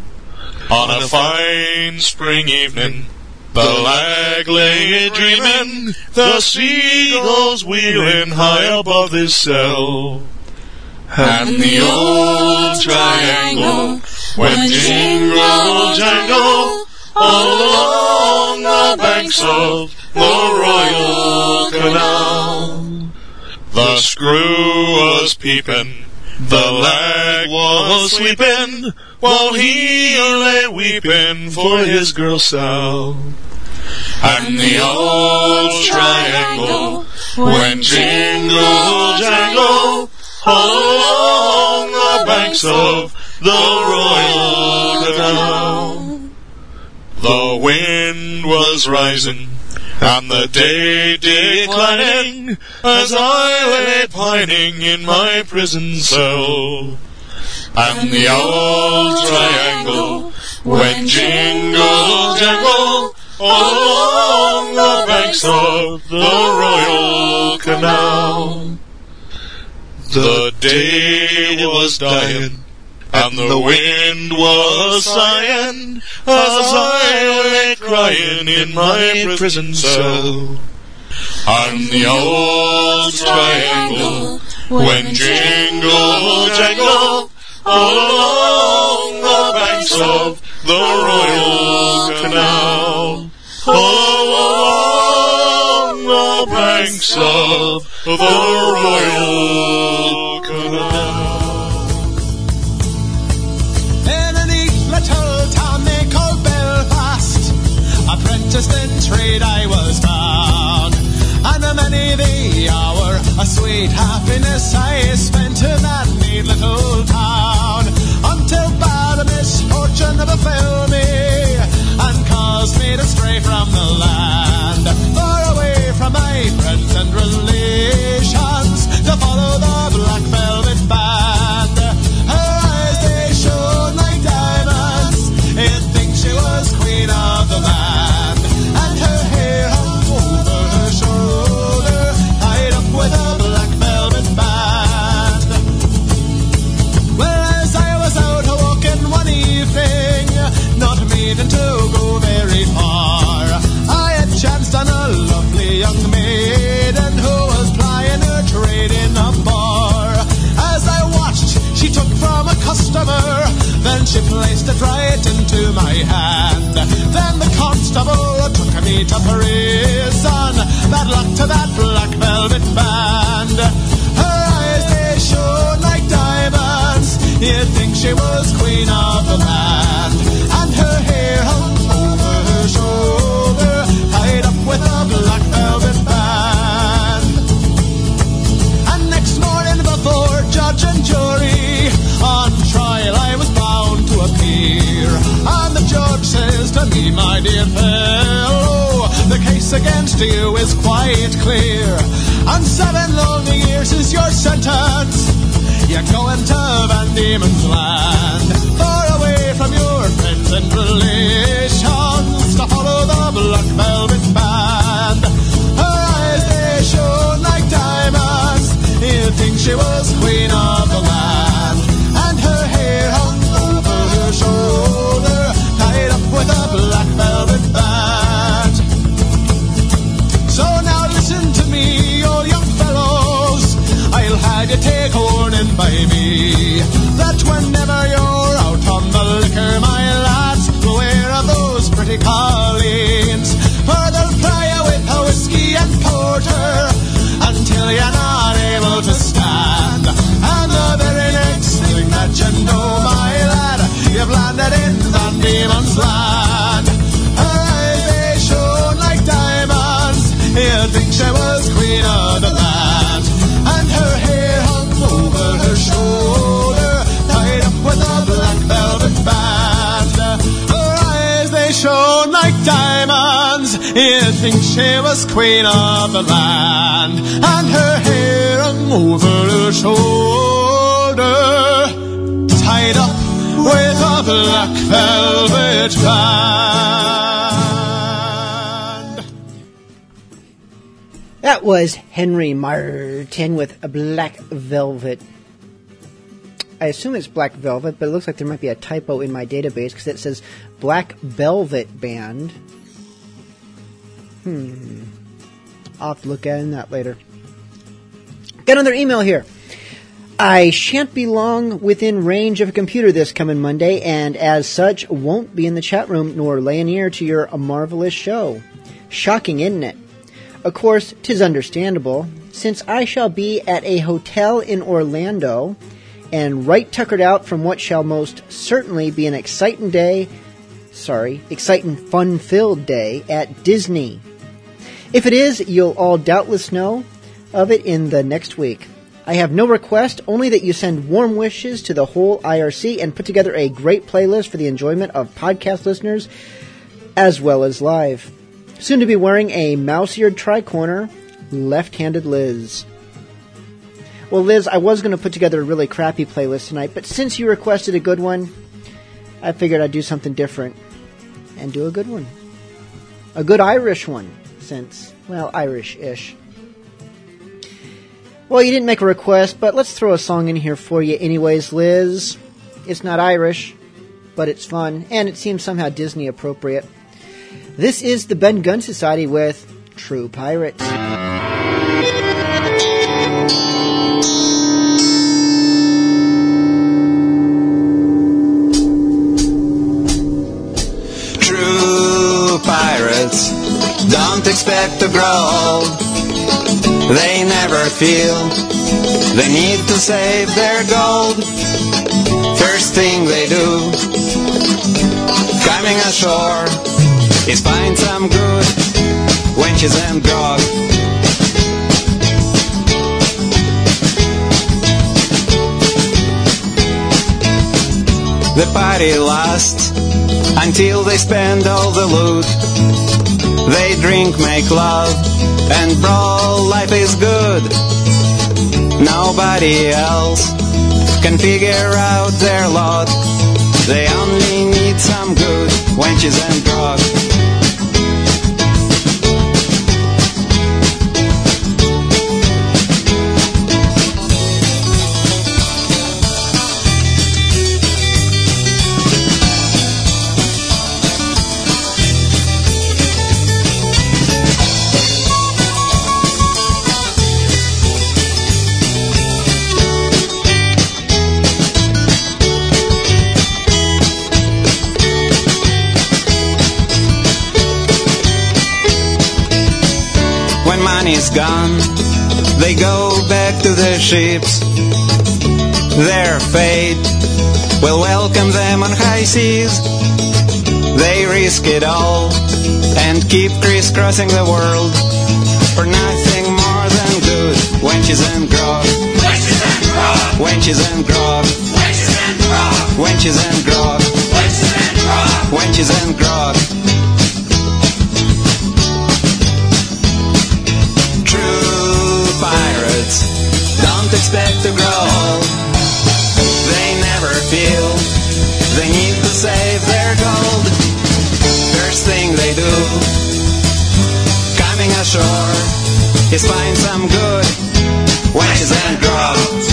On a fine spring evening, the lag lay dreaming, the seagulls wheeling high above his cell. And the old triangle went jingle jangle all along the banks of the Royal Canal. The screw was peeping, the lag was sleeping, while he lay weeping for his girl Sal. And the old triangle went jingle jangle along the banks of the Royal Canal. The wind was rising and the day declining as I lay pining in my prison cell. And the old triangle went jingle jangle along the banks of the Royal Canal. The day was dying, and the wind was sighing, as I lay crying in my prison cell. And the old triangle went jingle jangle along the banks of the Royal Canal. Along the banks of the Royal I was found. And a many the hour, a sweet happiness I spent in that neat little town. Until bad misfortune befell me, and caused me to stray from the land. Then she placed it right into my hand. Then the constable took me to prison, bad luck to that black velvet band. Her eyes they shone like diamonds, you'd think she was queen of the land. Me, my dear fellow, the case against you is quite clear. And seven lonely years is your sentence. You're going to Van Diemen's land, far away from your friends and relations, to follow the black velvet band. Her eyes they shone like diamonds. You'd think she was queen of think she was queen of the land, and her hair hung over her shoulder, tied up with a black velvet band. That was Henry Martin with a black velvet. I assume it's black velvet, but it looks like there might be a typo in my database because it says black velvet band. Hmm. I'll have to look at that later. Got another email here. I shan't be long within range of a computer this coming Monday, and as such, won't be in the chat room nor lay an ear to your marvelous show. Shocking, isn't it? Of course, 'tis understandable, since I shall be at a hotel in Orlando, and right tuckered out from what shall most certainly be an exciting day, sorry, exciting fun-filled day at Disney. If it is, you'll all doubtless know of it in the next week. I have no request, only that you send warm wishes to the whole IRC and put together a great playlist for the enjoyment of podcast listeners as well as live. Soon to be wearing a mouse-eared tricorner, left-handed Liz. Well, Liz, I was going to put together a really crappy playlist tonight, but since you requested a good one, I figured I'd do something different and do a good one. A good Irish one, since, well, Irish-ish. Well, you didn't make a request, but let's throw a song in here for you anyways, Liz. It's not Irish, but it's fun, and it seems somehow Disney appropriate. This is the Ben Gunn Society with True Pirates. True pirates don't expect to grow old. They never feel the need to save their gold. First thing they do, coming ashore, is find some good wenches and grog. The party lasts until they spend all the loot. They drink, make love, and brawl. Life is good. Nobody else can figure out their lot. They only need some good wenches and grog. Money's gone, they go back to their ships. Their fate will welcome them on high seas. They risk it all and keep crisscrossing the world for nothing more than good. Wenches and grog. Wenches and grog. Wenches and grog. Wenches and grog. Wenches and grog. Wenches and grog. Wenches and grog. Expect to grow old. They never feel they need to save their gold. First thing they do, coming ashore, is find some good wenches and and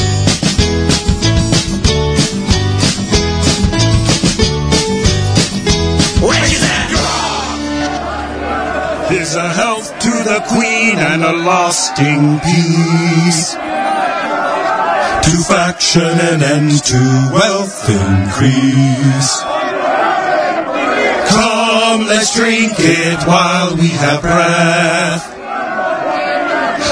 Here's a health to the Queen and a lasting peace. To faction and end to wealth increase. Come, let's drink it while we have breath.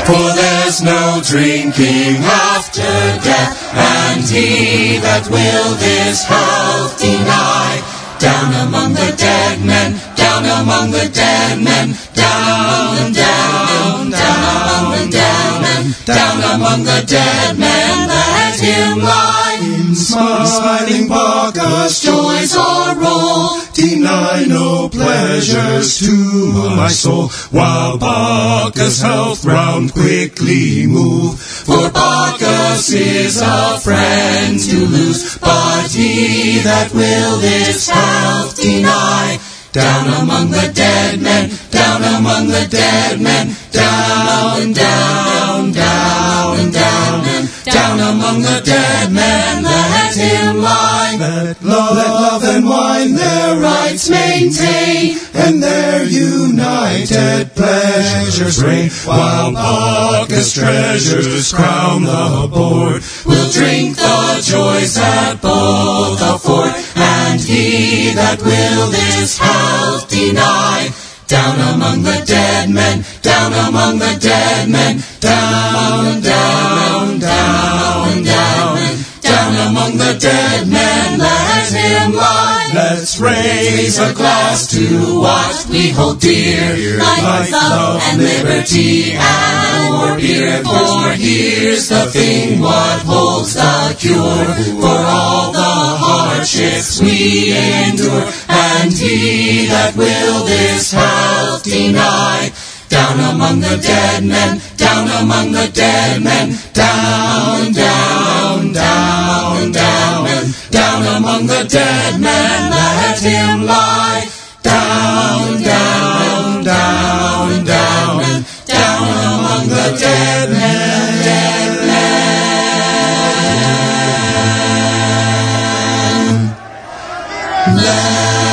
For there's no drinking after death, and he that will this health deny. Down among the dead men, down among the dead men, down among the down, down among the dead men, down among the dead men, let him lie in smiling Bacchus, joys are all. Deny no pleasures to my soul, while Bacchus' health round quickly move. For Bacchus is a friend to lose, but he that will this health deny. Down among the dead men, down among the dead men, down, down, down, down, and down among the dead men, let him lie. Let love, let love and wine their rights maintain, and their united pleasures reign, while Bacchus treasures crown the board. We'll drink the joys that both afford, and he that will this health deny. Down among the dead men, down among the dead men, down, down, down, down, down among the dead men, let him lie. Let's raise a glass to what we hold dear, life, love, and liberty, and more beer. For here's the thing, what holds the cure. For all the hardships we endure, and he that will this health deny. Down among the dead men, down among the dead men, down, down, down, down, down among the dead men, let him lie. Down, down, down, down, down among the dead men, dead men. Let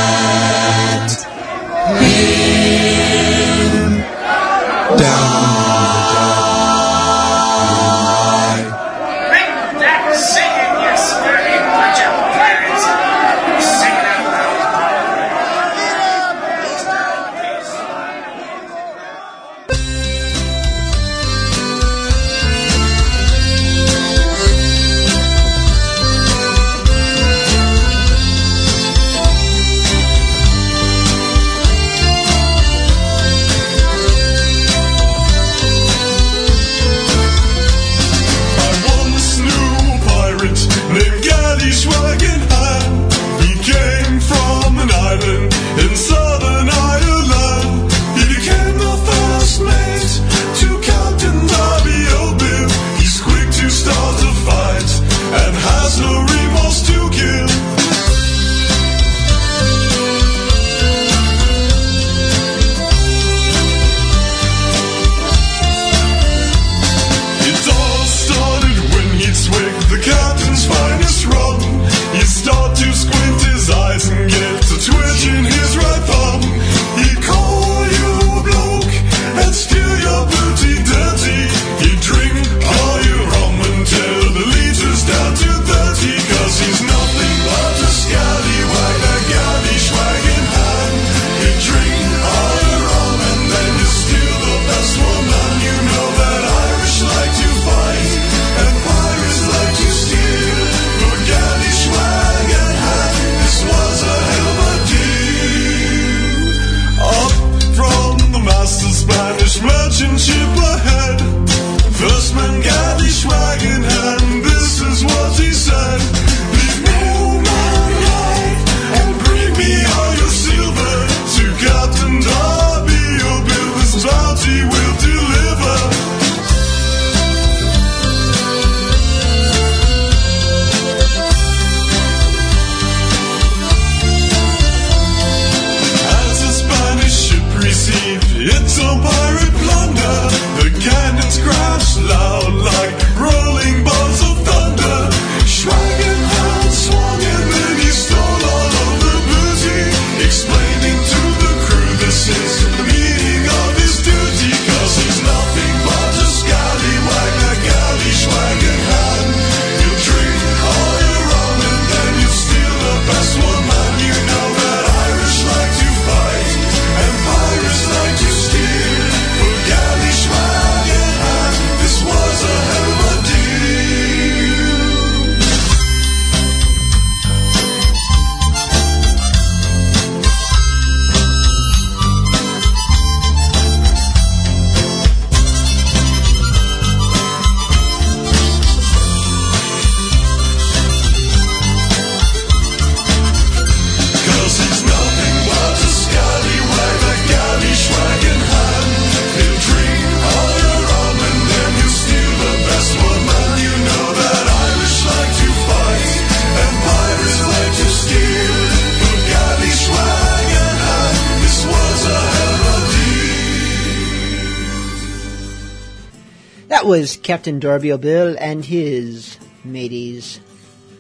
Captain Darby Bill and his mateys.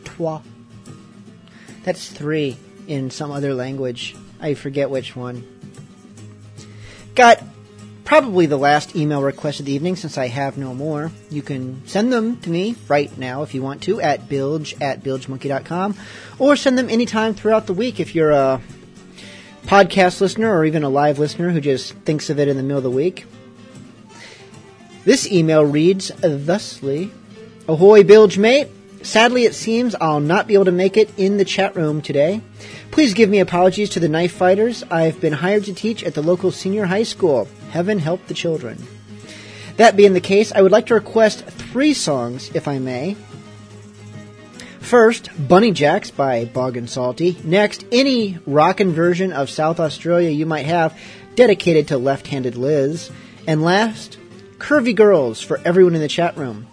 Trois. That's three in some other language. I forget which one. Got probably the last email request of the evening since I have no more. You can send them to me right now if you want to at bilge at bilgemonkey.com or send them anytime throughout the week if you're a podcast listener or even a live listener who just thinks of it in the middle of the week. This email reads thusly Ahoy, Bilge mate! Sadly, it seems I'll not be able to make it in the chat room today. Please give me apologies to the knife fighters. I've been hired to teach at the local senior high school. Heaven help the children. That being the case, I would like to request three songs, if I may. First, Bunny Jacks by Bog and Salty. Next, any rockin' version of South Australia you might have dedicated to left-handed Liz. And last, Curvy Girls for everyone in the chat room.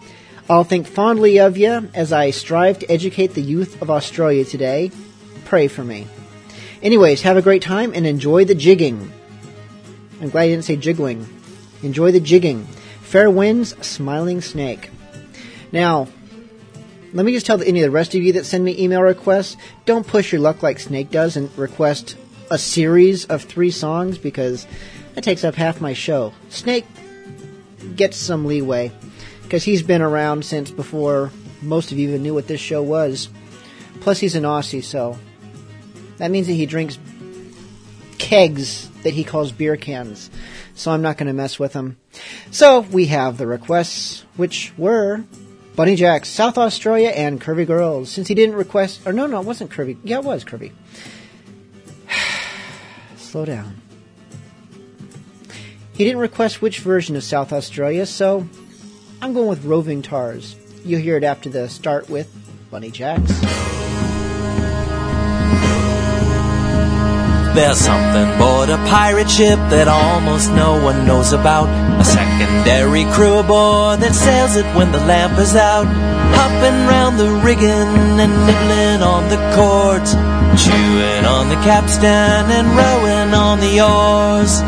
I'll think fondly of you as I strive to educate the youth of Australia today. Pray for me. Anyways, have a great time and enjoy the jigging. I'm glad I didn't say jiggling. Enjoy the jigging. Fair winds, smiling snake. Now, let me just tell any of the rest of you that send me email requests, don't push your luck like Snake does and request a series of three songs because that takes up half my show. Snake gets some leeway because he's been around since before most of you even knew what this show was. Plus, he's an Aussie, so that means that he drinks kegs that he calls beer cans. So I'm not going to mess with him. So we have the requests, which were Bunny Jacks, South Australia, and Curvy Girls. Since he didn't request, or no, no, it wasn't Curvy. Yeah, it was Curvy. Slow down. He didn't request which version of South Australia, so I'm going with Roving Tars. You'll hear it after the start with Bunny Jacks. There's something aboard a pirate ship that almost no one knows about. A secondary crew aboard that sails it when the lamp is out. Hopping round the rigging and nibbling on the cords. Chewing on the capstan and rowing on the oars.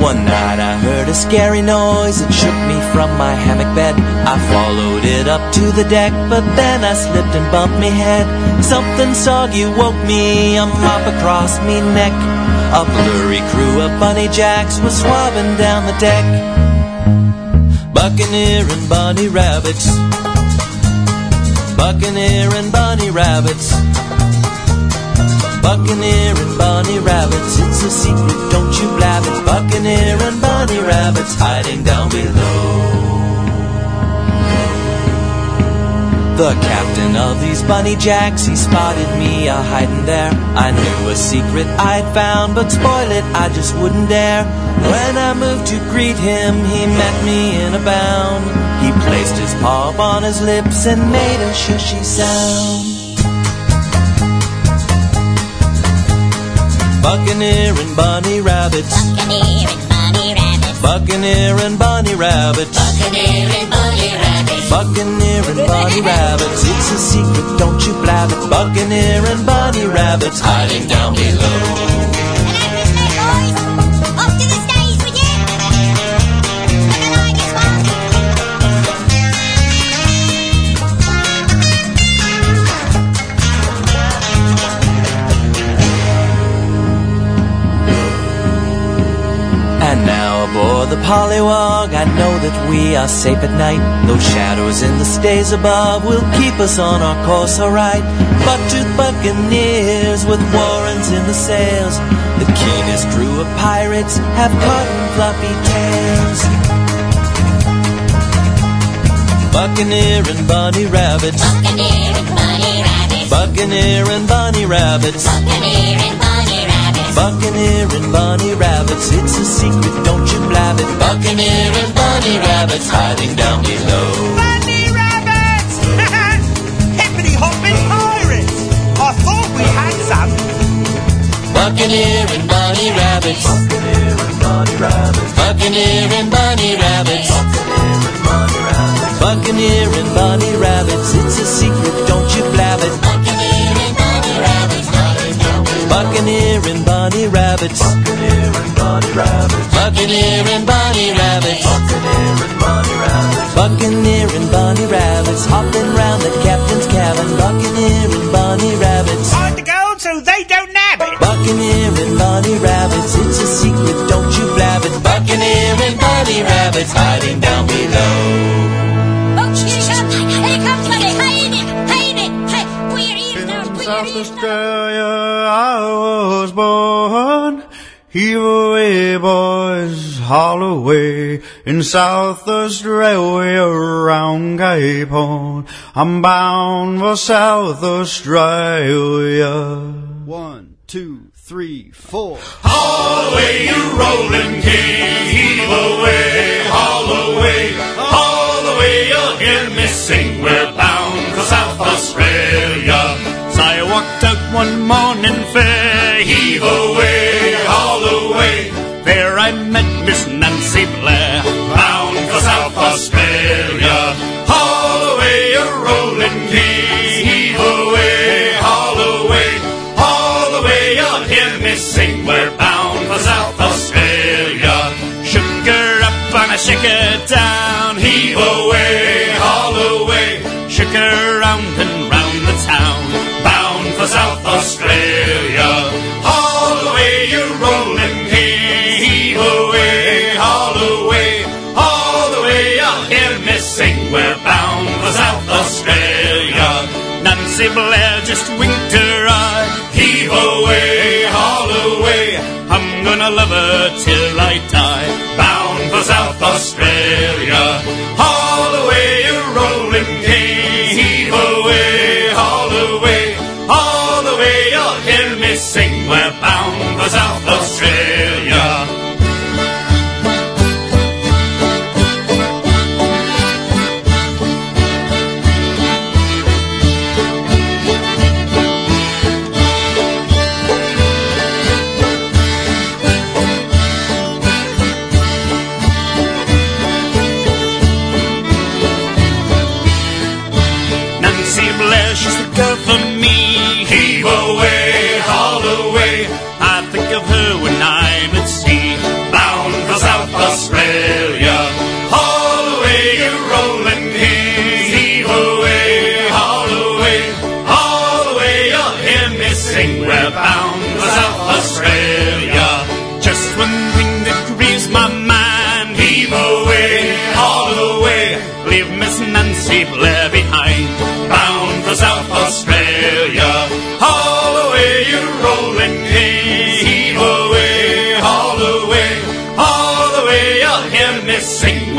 One night I heard a scary noise, it shook me from my hammock bed. I followed it up to the deck, but then I slipped and bumped me head. Something soggy woke me, a mop across me neck. A blurry crew of bunny jacks was swabbing down the deck. Buccaneer and bunny rabbits. Buccaneer and bunny rabbits. Buccaneer and bunny rabbits, it's a secret, don't you blab it. Buccaneer and bunny rabbits hiding down below. The captain of these bunny jacks, he spotted me a hiding there. I knew a secret I'd found, but spoil it, I just wouldn't dare. When I moved to greet him, he met me in a bound. He placed his paw on his lips and made a shushy sound. Buccaneer and bunny rabbits. Buccaneer and bunny rabbits. Buccaneer and bunny rabbits. Buccaneer and bunny rabbits. Buccaneer and bunny rabbits. It's a secret, don't you blab it. Buccaneer and bunny rabbits hiding down below. Aboard the Pollywog, I know that we are safe at night. Those shadows in the stays above will keep us on our course alright. Buck-toothed buccaneers with warrants in the sails. The keenest crew of pirates have cotton fluffy tails. Buccaneer and bunny rabbits. Buccaneer and bunny rabbits. Buccaneer and bunny rabbits. Buccaneer and bunny rabbits. Buccaneer and bunny rabbits, it's a secret, don't you blab it. Buccaneer and bunny rabbits hiding down below. Bunny rabbits! Hippity hopping pirates! I thought we had some. Buccaneer and bunny rabbits. Buccaneer and bunny rabbits. Buccaneer and bunny rabbits. Buccaneer and bunny rabbits, it's a secret, don't you blab it. Buccaneer and bunny rabbits hiding down below. Buccaneer and bunny rabbits. Buccaneer and bunny rabbits. Buccaneer and bunny rabbits. Buccaneer and bunny rabbits. Buccaneer and bunny rabbits. Hopping round the captain's cabin. Buccaneer and bunny rabbits. Hide the gold so they don't nab it. Buccaneer and bunny rabbits. It's a secret, don't you blab it. Buccaneer and bunny rabbits hiding down below. Australia I was born. Heave away, boys, haul away. In South Australia, around Cape Horn. I'm bound for South Australia. One, two, three, four. Haul away, you rolling king. Heave away, haul away, haul away. You'll hear me sing. We're bound for South Australia. I walked out one morning fair. Heave away, haul away. There I met Miss Nancy Blair. Bound for South Australia. Haul away, you rolling king. Blair just winked her eye. Heave away, haul away. I'm gonna love her till I die. Bound for South Australia. Haul away, you rolling king. Heave away, haul away, haul away. You'll hear me sing. We're bound for South Australia.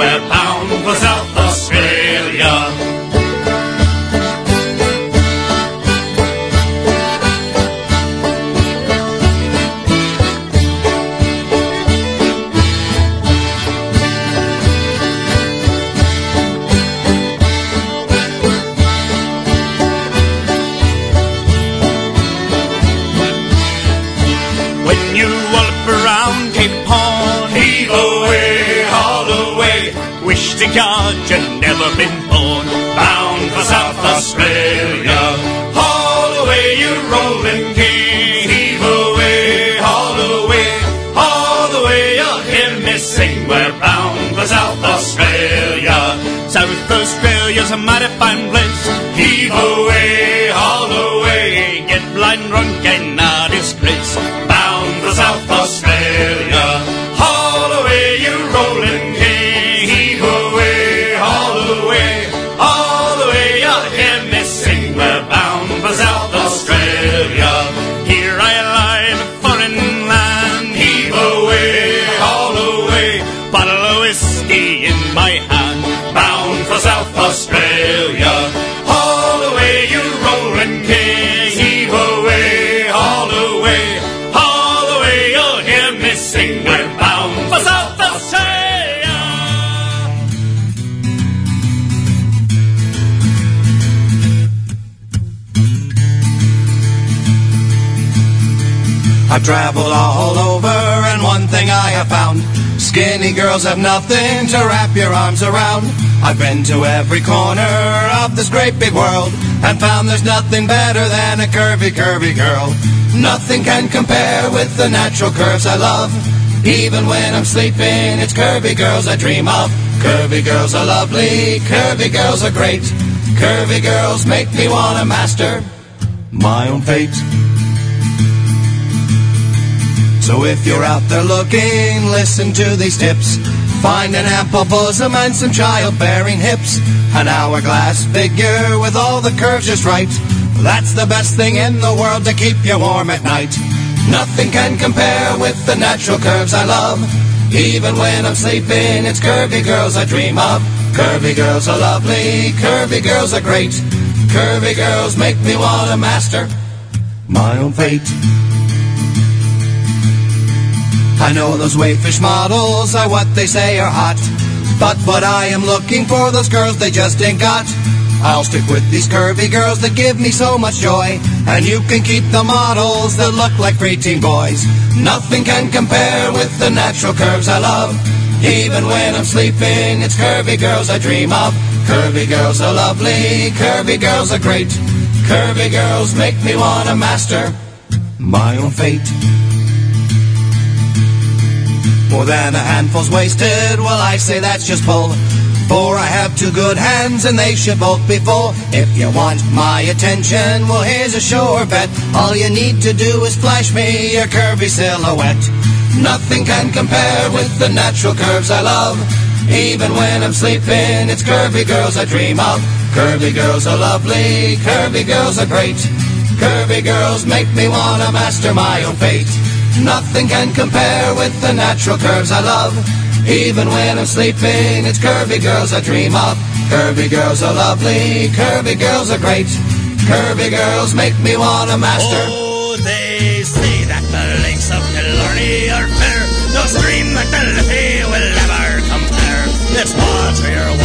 Sing. Nothing to wrap your arms around. I've been to every corner of this great big world and found there's nothing better than a curvy, curvy girl. Nothing can compare with the natural curves I love. Even when I'm sleeping, it's curvy girls I dream of. Curvy girls are lovely, curvy girls are great. Curvy girls make me want to master my own fate. So if you're out there looking, listen to these tips. Find an ample bosom and some childbearing hips. An hourglass figure with all the curves just right. That's the best thing in the world to keep you warm at night. Nothing can compare with the natural curves I love. Even when I'm sleeping, it's curvy girls I dream of. Curvy girls are lovely, curvy girls are great. Curvy girls make me want to master my own fate. I know those wayfish models are what they say are hot. But what I am looking for, those girls they just ain't got. I'll stick with these curvy girls that give me so much joy. And you can keep the models that look like preteen boys. Nothing can compare with the natural curves I love. Even when I'm sleeping, it's curvy girls I dream of. Curvy girls are lovely, curvy girls are great. Curvy girls make me want to master my own fate. More than a handful's wasted, well, I say that's just bull. For I have two good hands and they should both be full. If you want my attention, well, here's a sure bet. All you need to do is flash me your curvy silhouette. Nothing can compare with the natural curves I love. Even when I'm sleeping, it's curvy girls I dream of. Curvy girls are lovely, curvy girls are great. Curvy girls make me wanna master my own fate. Nothing can compare with the natural curves I love. Even when I'm sleeping, it's curvy girls I dream of. Curvy girls are lovely, curvy girls are great. Curvy girls make me wanna master. Oh, they say that the lakes of Killarney are fair. No stream that the Liffey will ever compare. It's water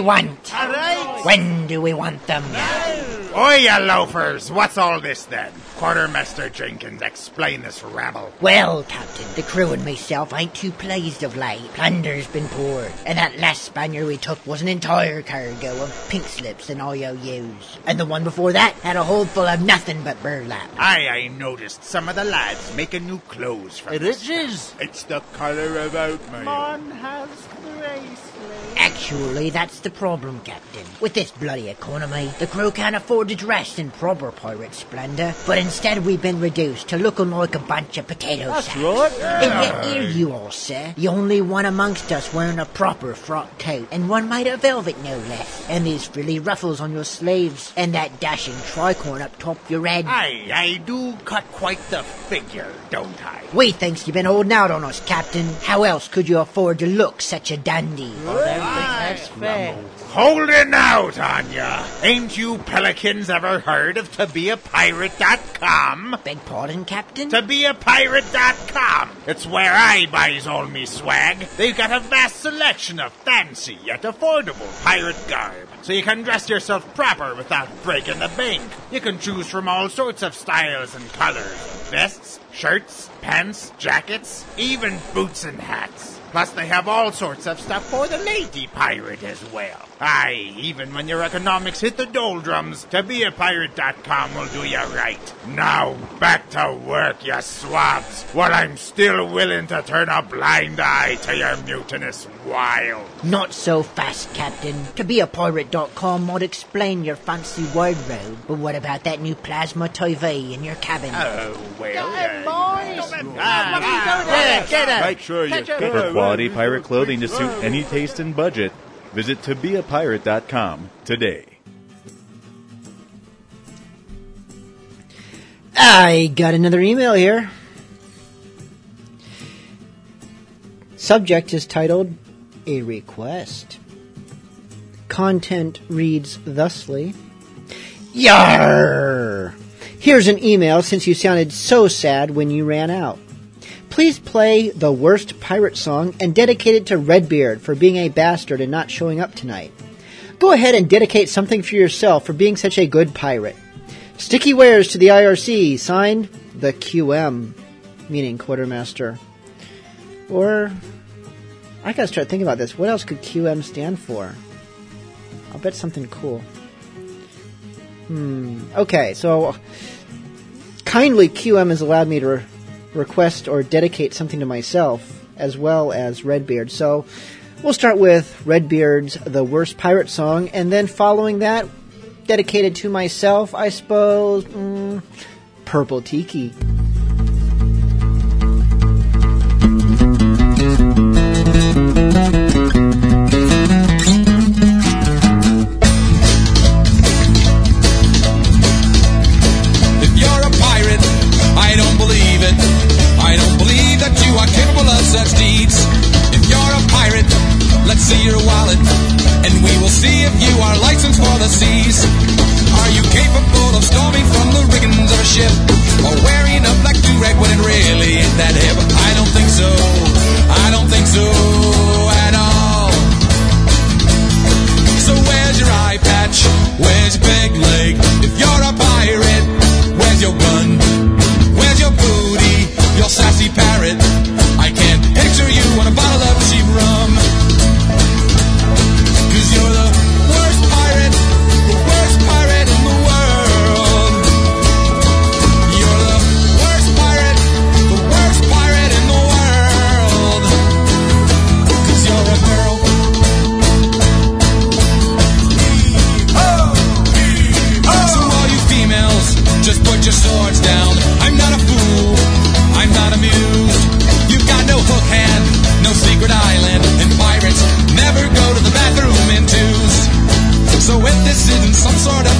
What do we want? All right. When do we want them? Oi, you loafers! What's all this then? Quartermaster Jenkins, explain this rabble. Well, Captain, the crew and myself ain't too pleased of late. Plunder's been poor, and that last Spaniard we took was an entire cargo of pink slips and IOUs. And the one before that had a hold full of nothing but burlap. Aye, I noticed some of the lads making new clothes from It this. It's the colour of oatmeal. Man has bracelet. Actually, that's the problem, Captain. With this bloody economy, the crew can't afford to dress in proper pirate splendor, but instead we've been reduced to looking like a bunch of potato That's sacks. right. And yet here you are, sir. The only one amongst us wearing a proper frock coat, and one made of velvet no less. And these frilly ruffles on your sleeves, and that dashing tricorn up top your head. Aye, I do cut quite the figure, don't I? We thinks you've been holding out on us, Captain. How else could you afford to look such a dandy? That's fair. Hold it now, Tanya. Ain't you pelicans ever heard of tobeapirate.com? Beg pardon, Captain? Tobeapirate.com. It's where I buys all me swag. They've got a vast selection of fancy yet affordable pirate garb, so you can dress yourself proper without breaking the bank. You can choose from all sorts of styles and colors. Vests, shirts, pants, jackets, even boots and hats. Plus, they have all sorts of stuff for the lady pirate as well. Aye, even when your economics hit the doldrums, tobeapirate.com will do you right. Now, back to work, you swabs, while I'm still willing to turn a blind eye to your mutinous wild. Not so fast, Captain. ToBeAPirate.com might explain your fancy wardrobe, but what about that new plasma TV in your cabin? Oh, well. Boys, get it. Ah, ah, ah. Make sure you For quality pirate clothing to suit any taste and budget, visit tobeapirate.com today. I got another email here. Subject is titled A Request. Content reads thusly Yar! Here's an email since you sounded so sad when you ran out. Please play the worst pirate song and dedicate it to Redbeard for being a bastard and not showing up tonight. Go ahead and dedicate something for yourself for being such a good pirate. Sticky wares to the IRC, signed the QM, meaning quartermaster. Or, I gotta start thinking about this. What else could QM stand for? I'll bet something cool. Hmm. Okay, so kindly QM has allowed me to request or dedicate something to myself as well as Redbeard. So we'll start with Redbeard's The Worst Pirate Song, and then following that, dedicated to myself, I suppose, mm, Purple Tiki. such deeds. If you're a pirate, let's see your wallet, and we will see if you are licensed for the seas. Are you capable of storming from the riggings of a ship, or wearing a black do-rag when it really ain't that hip? I don't think so. I don't think so at all. So where's your eye patch? Where's your big leg? If you're a pirate, where's your gun? Where's your booty? Your sassy parrot? heads down. I'm not a fool, I'm not amused. You've got no hook hand, no secret island, and pirates never go to the bathroom in twos. So if this isn't some sort of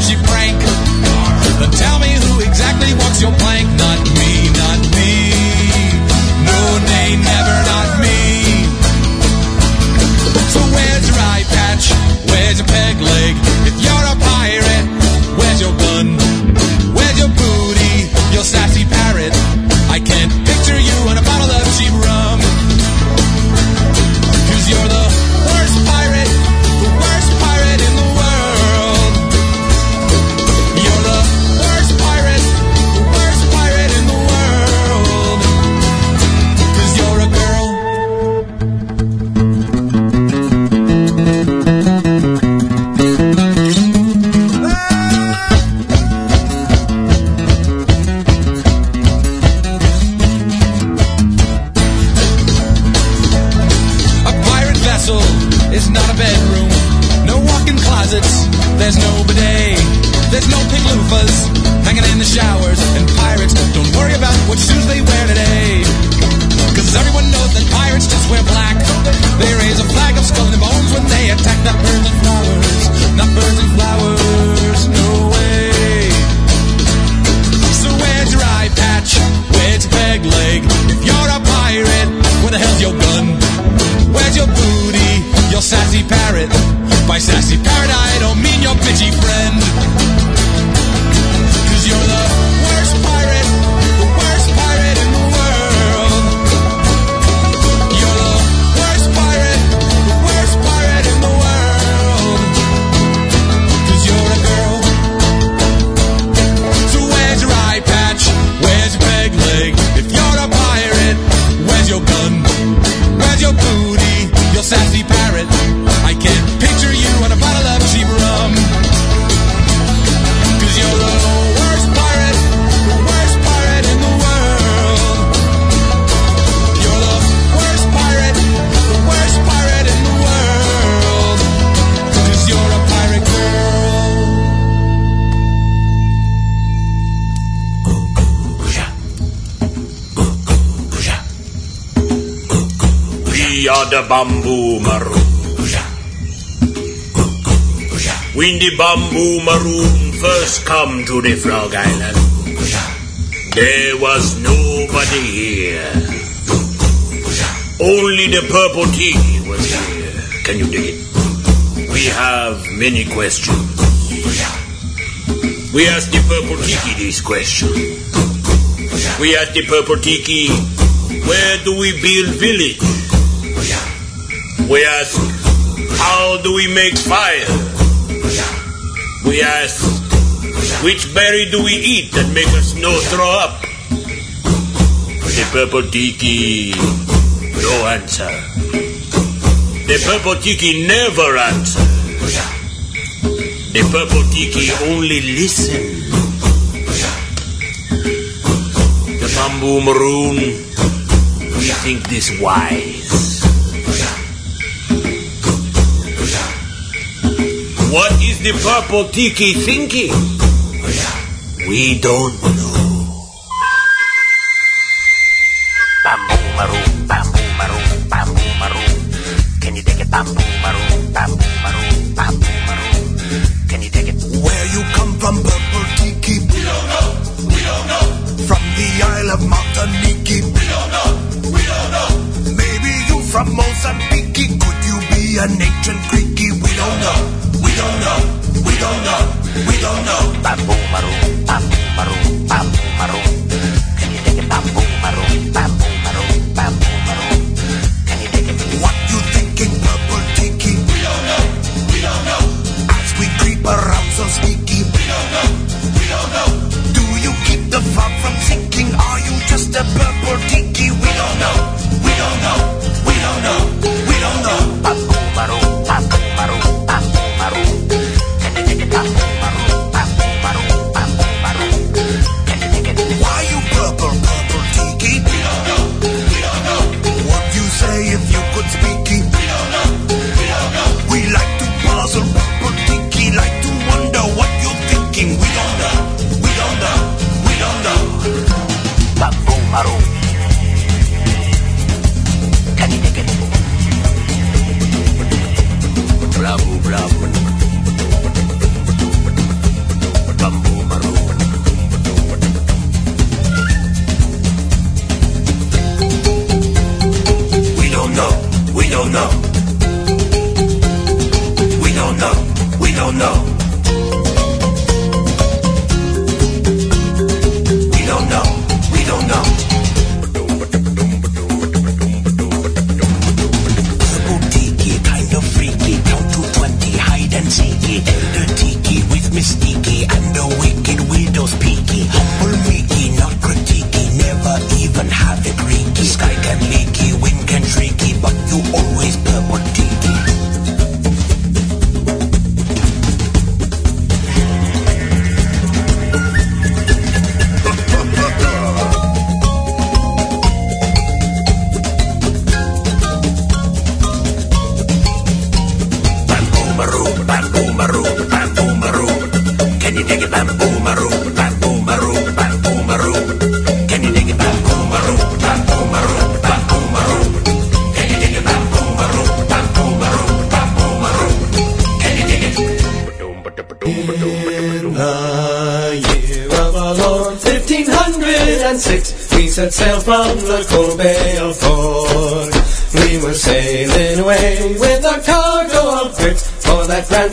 bamboo maroon. When the bamboo maroon first come to the Frog Island, there was nobody here. Only the purple tiki was here. Can you dig it? We have many questions. We asked the purple tiki this question. We asked the purple tiki, where do we build village? We ask, how do we make fire? We ask, which berry do we eat that make us no throw up? The purple tiki, no answer. The purple tiki never answer. The purple tiki only listen. The bamboo maroon, we think this wise. The purple tiki thinking? Oh, we don't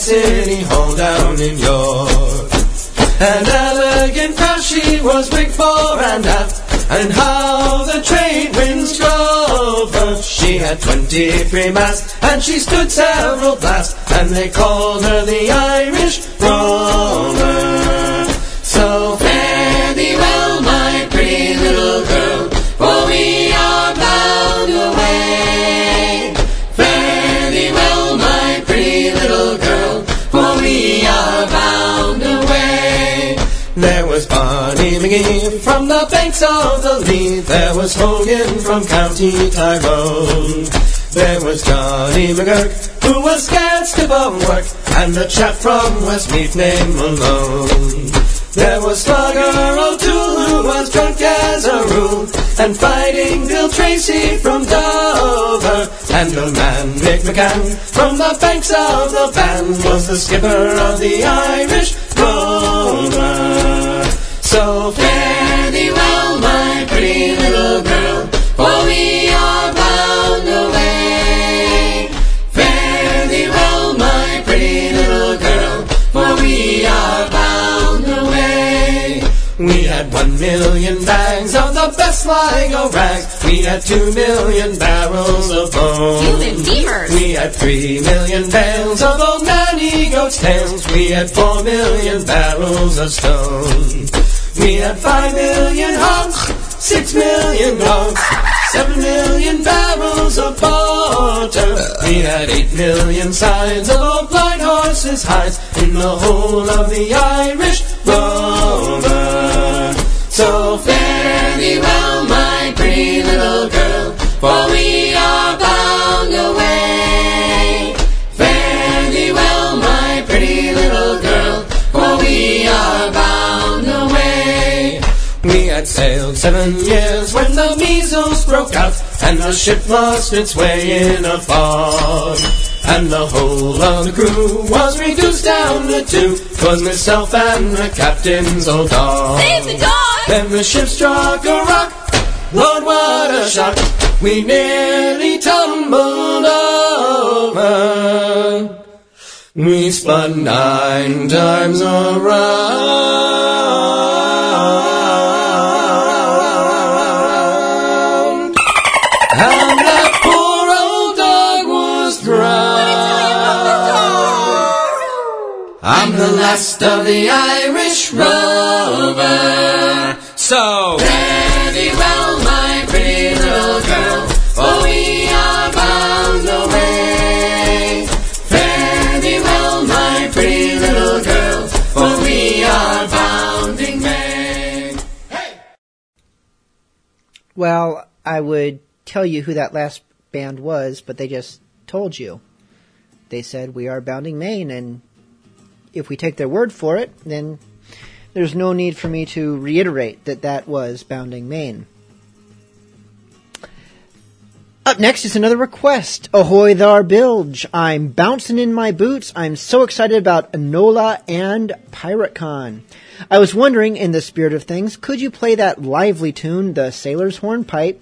city hall down in York. An elegant craft she was rigged fore and aft, and how the trade winds drove her. She had twenty-three masts, and she stood several blasts, and they called her the Irish From the banks of the Lee. There was Hogan from County Tyrone. There was Johnny McGurk, who was scared stiff of work, and a chap from Westmeath named Malone. There was Slugger O'Toole, who was drunk as a rule and fighting Bill Tracy from Dover. And a man Mick McCann from the banks of the Bann was the skipper of the Irish Rover. So fare thee well, my pretty little girl, for we are bound away. Fare thee well, my pretty little girl, for we are bound away. We had one million bags of the best Sligo rags. We had two million barrels of bone. Human beavers. We had three million bales of old nanny goat's tails. We had four million barrels of stone. We had five million hogs, six million dogs, seven million barrels of butter. We had eight million sides of old blind horses' hides in the whole of the Irish Rover. So fare thee well, my pretty little girl, for we sailed seven years when the measles broke out, and the ship lost its way in a fog. And the whole of the crew was reduced down to two. 'Twas myself and the captain's old dog. Save the dog! Then the ship struck a rock. Lord, what a shock! We nearly tumbled over. We spun nine times around. I'm the last of the Irish rover. So, fare well, my pretty little girl, for we are bound away. Fare well, my pretty little girl, for we are bounding May. Well, I would tell you who that last band was, but they just told you. They said, We are Bounding Main, and if we take their word for it, then there's no need for me to reiterate that that was Bounding Main. Up next is another request. Ahoy thar bilge. I'm bouncing in my boots. I'm so excited about Enola and PirateCon. I was wondering, in the spirit of things, could you play that lively tune, the Sailor's Hornpipe,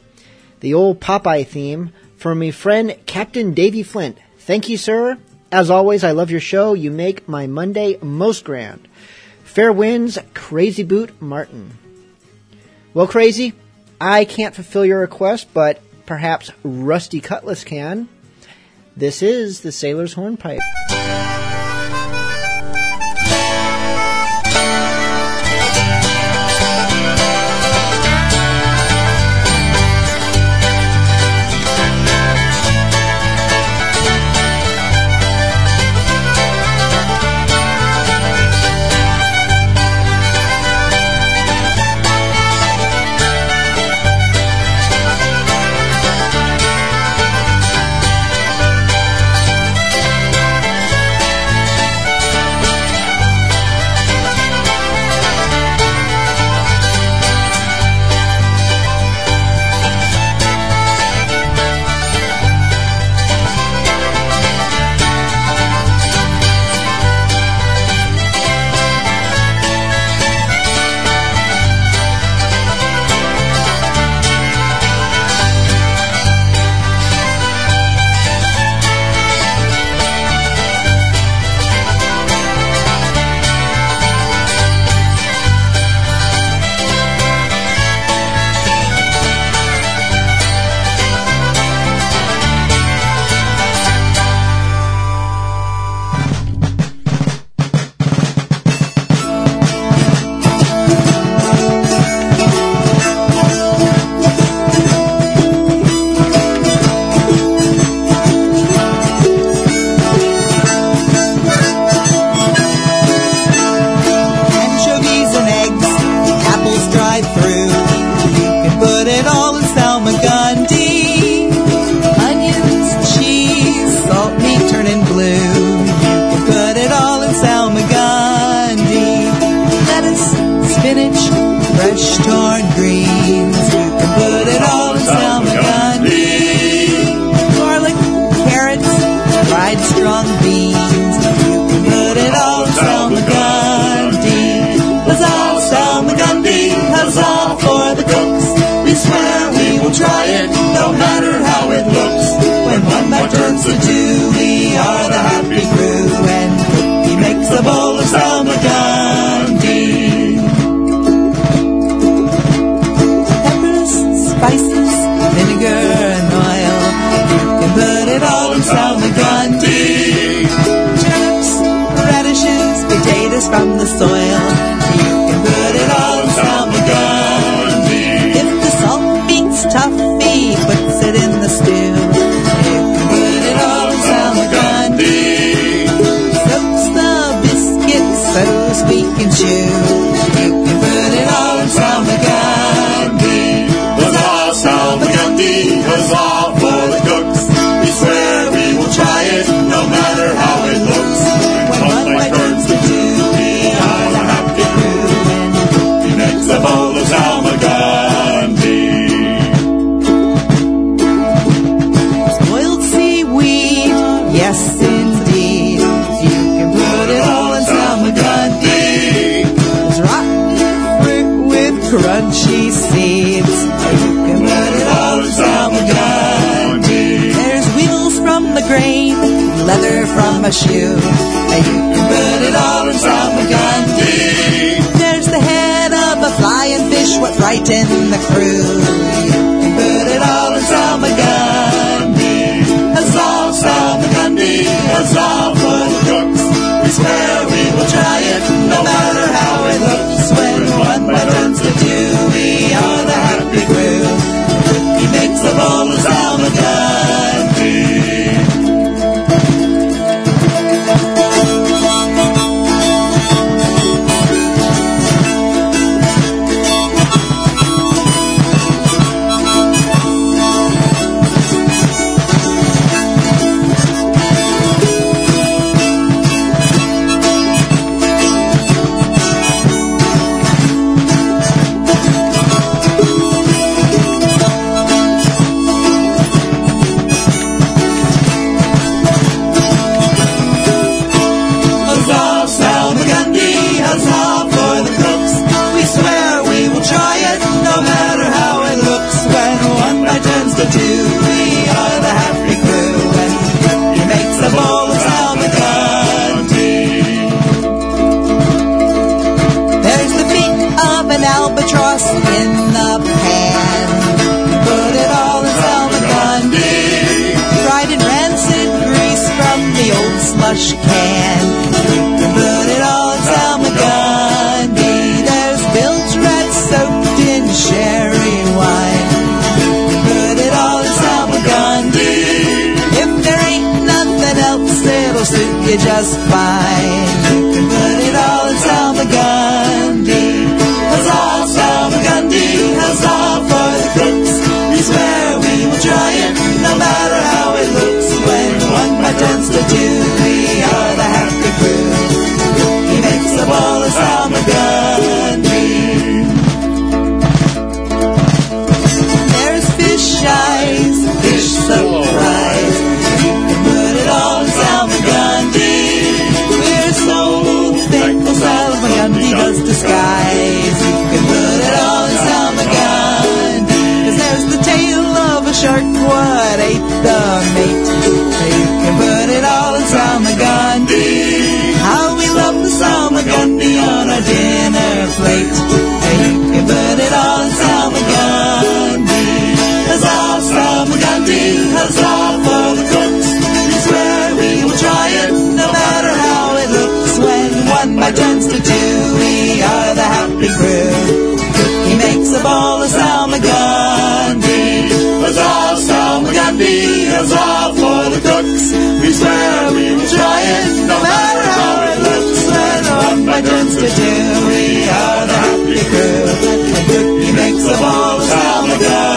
the old Popeye theme, from me friend Captain Davy Flint? Thank you, sir. As always, I love your show. You make my Monday most grand. Fair winds, Crazy Boot Martin. Well, Crazy, I can't fulfill your request, but perhaps Rusty Cutlass can. This is the Sailor's Hornpipe. A shoe. And you can put it all in Salmagundi. There's the head of a flying fish, what frightened Salmagundi, huzzah for the cooks. We swear we will try it, no matter how it looks. When one bite turns to two, we are the happy crew. He makes a ball of Salmagundi.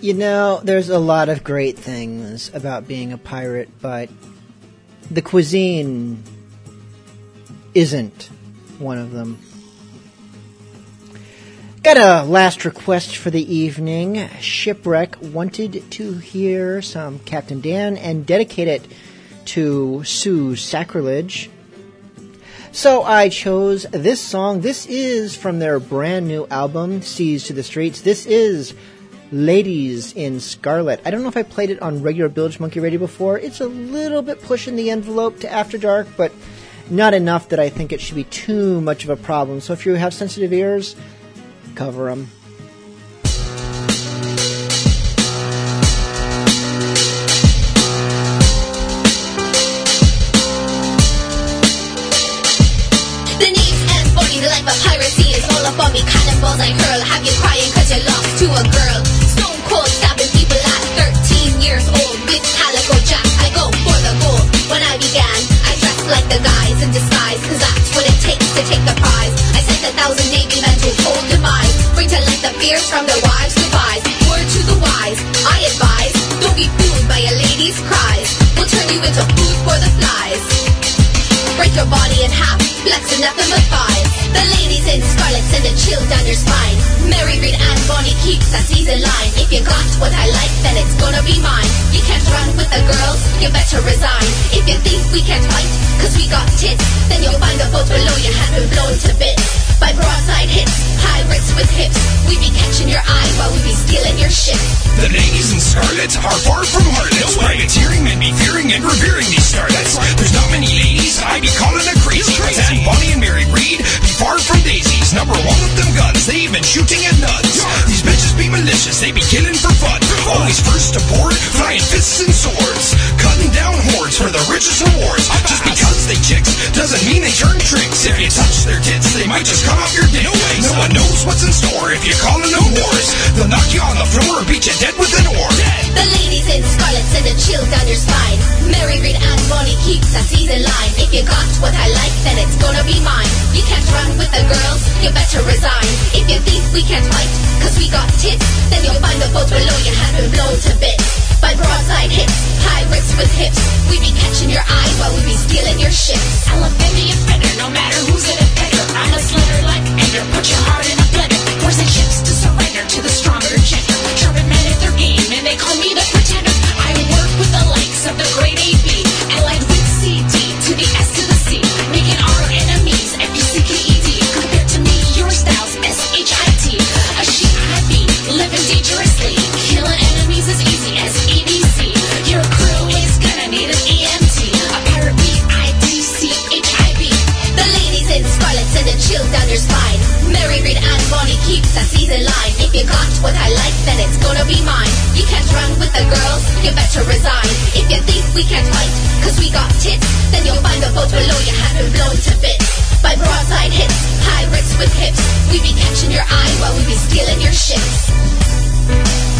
You know, there's a lot of great things about being a pirate, but the cuisine isn't one of them. Got a last request for the evening. Shipwreck wanted to hear some Captain Dan and dedicate it to Sue Sacrilege. So I chose this song. This is from their brand new album, Seas to the Streets. This is Ladies in Scarlet. I don't know if I played it on regular Bilge Monkey Radio before. It's a little bit pushing the envelope to After Dark, but not enough that I think it should be too much of a problem. So if you have sensitive ears, cover them. And the of piracy is all me. Cannonballs I hurl, have you crying take the prize. I sent a thousand navy men to hold demise. Bring to light the fears from their wives' goodbyes. Word to the wise, I advise. Don't be fooled by a lady's cries. We'll turn you into food for the flies. Break your body in half, flexing nothing but thighs. The ladies in scarlet send a chill down your spine. Mary Read and Bonnie keeps that season line. If you got what I like, then it's gonna be mine. You can't run with the girls, you better resign. If you think we can't fight, cause we got tits, then you'll find the boat below you have been blown to bits. By broadside hits, high wrists with hips. We be catching your eye while we be stealing your shit. The ladies in scarlet are far from harlots. Privateering men be fearing and revering these starlets. There's not many ladies I be calling a crazy. And Bonnie and Mary Read be far from daisies. Number one with them guns, they even shooting at nuts. These bitches be malicious, they be killing for fun. Always first aboard, flying fists and swords. Cutting down hordes for the richest rewards. Just because they chicks doesn't mean they turn tricks. If you touch their tits, they might just cut off your dick. No, one knows what's in store if you call calling them wars. They'll knock you on the floor or beat you dead with an oar. The ladies in scarlet send a chill down your spine. Mary Read and Bonnie keeps that season line. If you got what I like, then it's gonna be mine. You can't run with the girls, you better resign. If you think we can't fight, cause we got tits, then you'll find the boat below you have been blown to bits. By broadside hits, high wrists with hips. We be catching your eye while we be stealing your ships. I'll offend the offender, no matter who's an offender. I'm a slender like Ender, put your heart in a blender. The chips to surrender to the stronger gender? Sharpen men at their game, and they call me the pretender. I work with the likes of the great AB, allied with Bonnie keeps that season line. If you got what I like, then it's gonna be mine. You can't run with the girls, you better resign. If you think we can't fight, cause we got tits, then you'll find the boat below you have been blown to bits. By broadside hits, high wrists with hips. We be catching your eye while we be stealing your ships.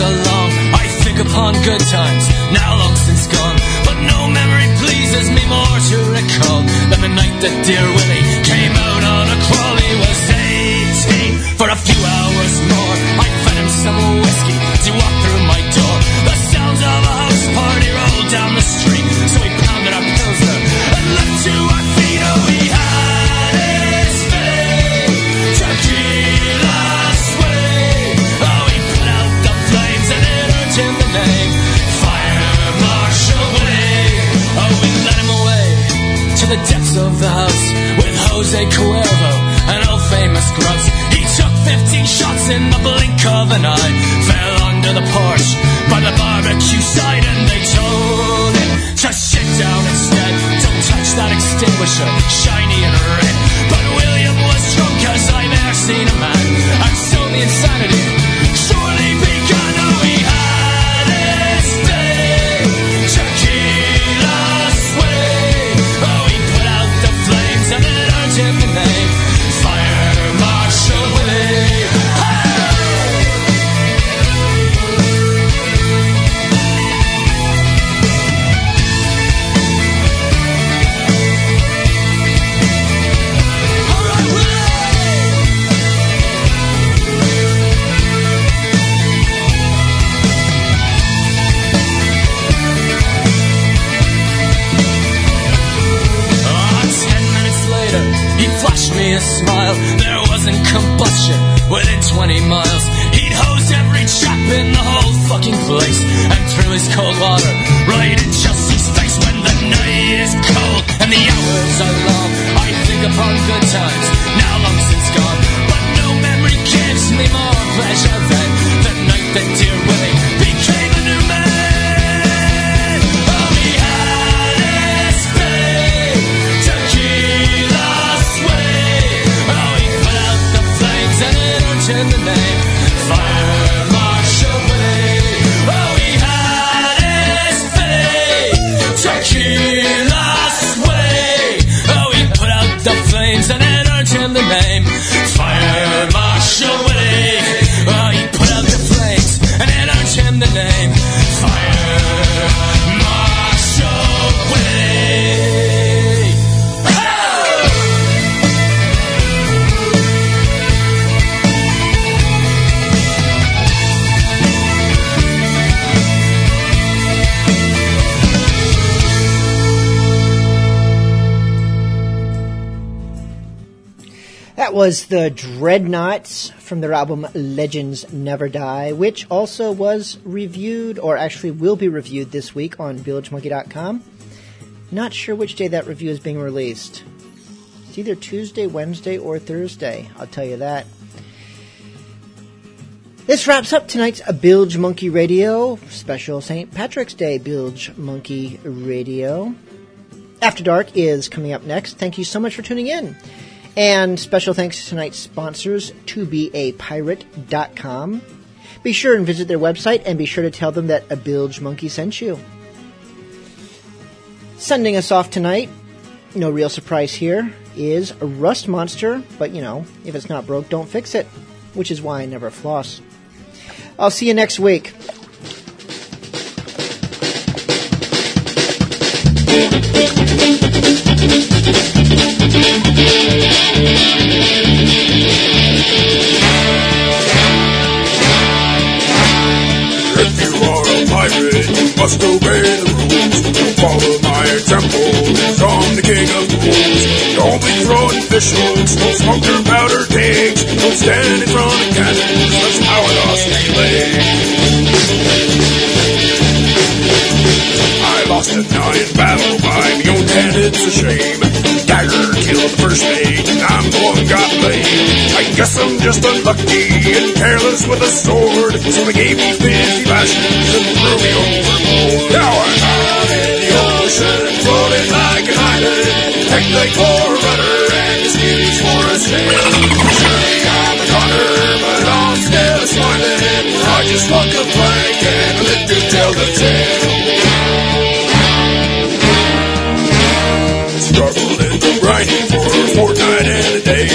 Are long, I think upon good times, now long since gone. But no memory pleases me more to recall than the night that dear Willie depths of the house with Jose Cuervo and old famous Grubbs. He took 15 shots in the blink of an eye, fell under the porch by the barbecue side, and they told him to sit down instead. Don't touch that extinguisher, shiny and red. But William was drunk as I've ever seen a man, and so the insanity was the Dreadnoughts from their album Legends Never Die, which also was reviewed, or actually will be reviewed this week on BilgeMonkey.com. Not sure which day that review is being released. It's either Tuesday, Wednesday, or Thursday. I'll tell you that. This wraps up tonight's Bilge Monkey Radio special St. Patrick's Day Bilge Monkey Radio. After Dark is coming up next. Thank you so much for tuning in. And special thanks to tonight's sponsors, tobeapirate.com. Be sure and visit their website and be sure to tell them that a Bilge Monkey sent you. Sending us off tonight, no real surprise here, is a Rust Monster, but you know, if it's not broke, don't fix it, which is why I never floss. I'll see you next week. If you are a must obey the rules. Follow my example, the king of fools. Don't be throwing fish hooks, don't smoke your powder kegs. Don't stand in front of cannons, that's how I lost three legs. Lost a nine battle by my own hand, it's a shame. Dagger killed the first mate, and I'm the one got blamed. I guess I'm just unlucky and careless with a sword, so they gave me 50 lashes and threw me overboard. Now I'm out in the ocean, floating like an island. Heck, they for a rudder and the skivvies for a sail. Surely I'm a goner, but I'm still smiling. I just walk a plank and live to tell the tale. Grinding for a fortnight and a day.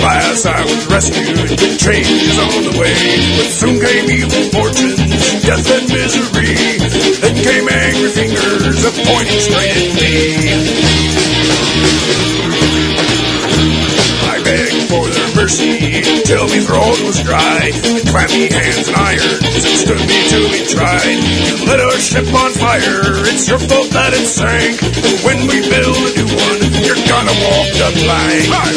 Alas, I was rescued, change is on the way. But soon came evil fortunes, death and misery. Then came angry fingers, pointing straight at me. Mercy till me throat was dry. Clammy hands and irons stood me to be tried. You lit our ship on fire, it's your fault that it sank. When we build a new one, you're gonna walk the plank. Out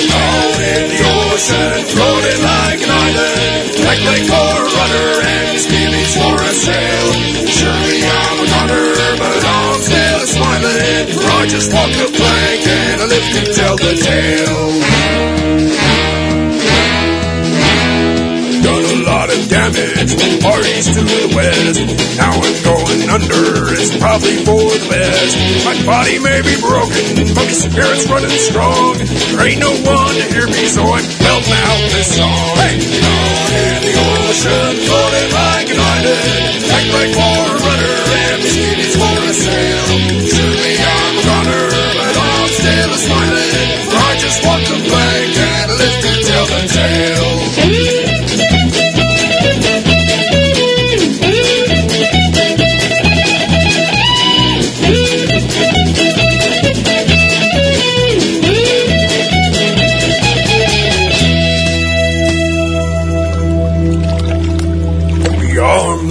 in the ocean, floating like an island. Like for a rudder and skivvies for a sail. Surely I'm a goner, but I'm still smiling. I just walk the plank and I live to tell the tale. Parties to the west. Now I'm going under, it's probably for the best. My body may be broken, but my spirit's running strong. There ain't no one to hear me, so I'm belting out this song. Hey! Out in the ocean, floating like an island. Like for a rudder, and the skivvies for a sail. Surely I'm a goner, but I'm still a smiling. I just walk the plank and to tell the tale.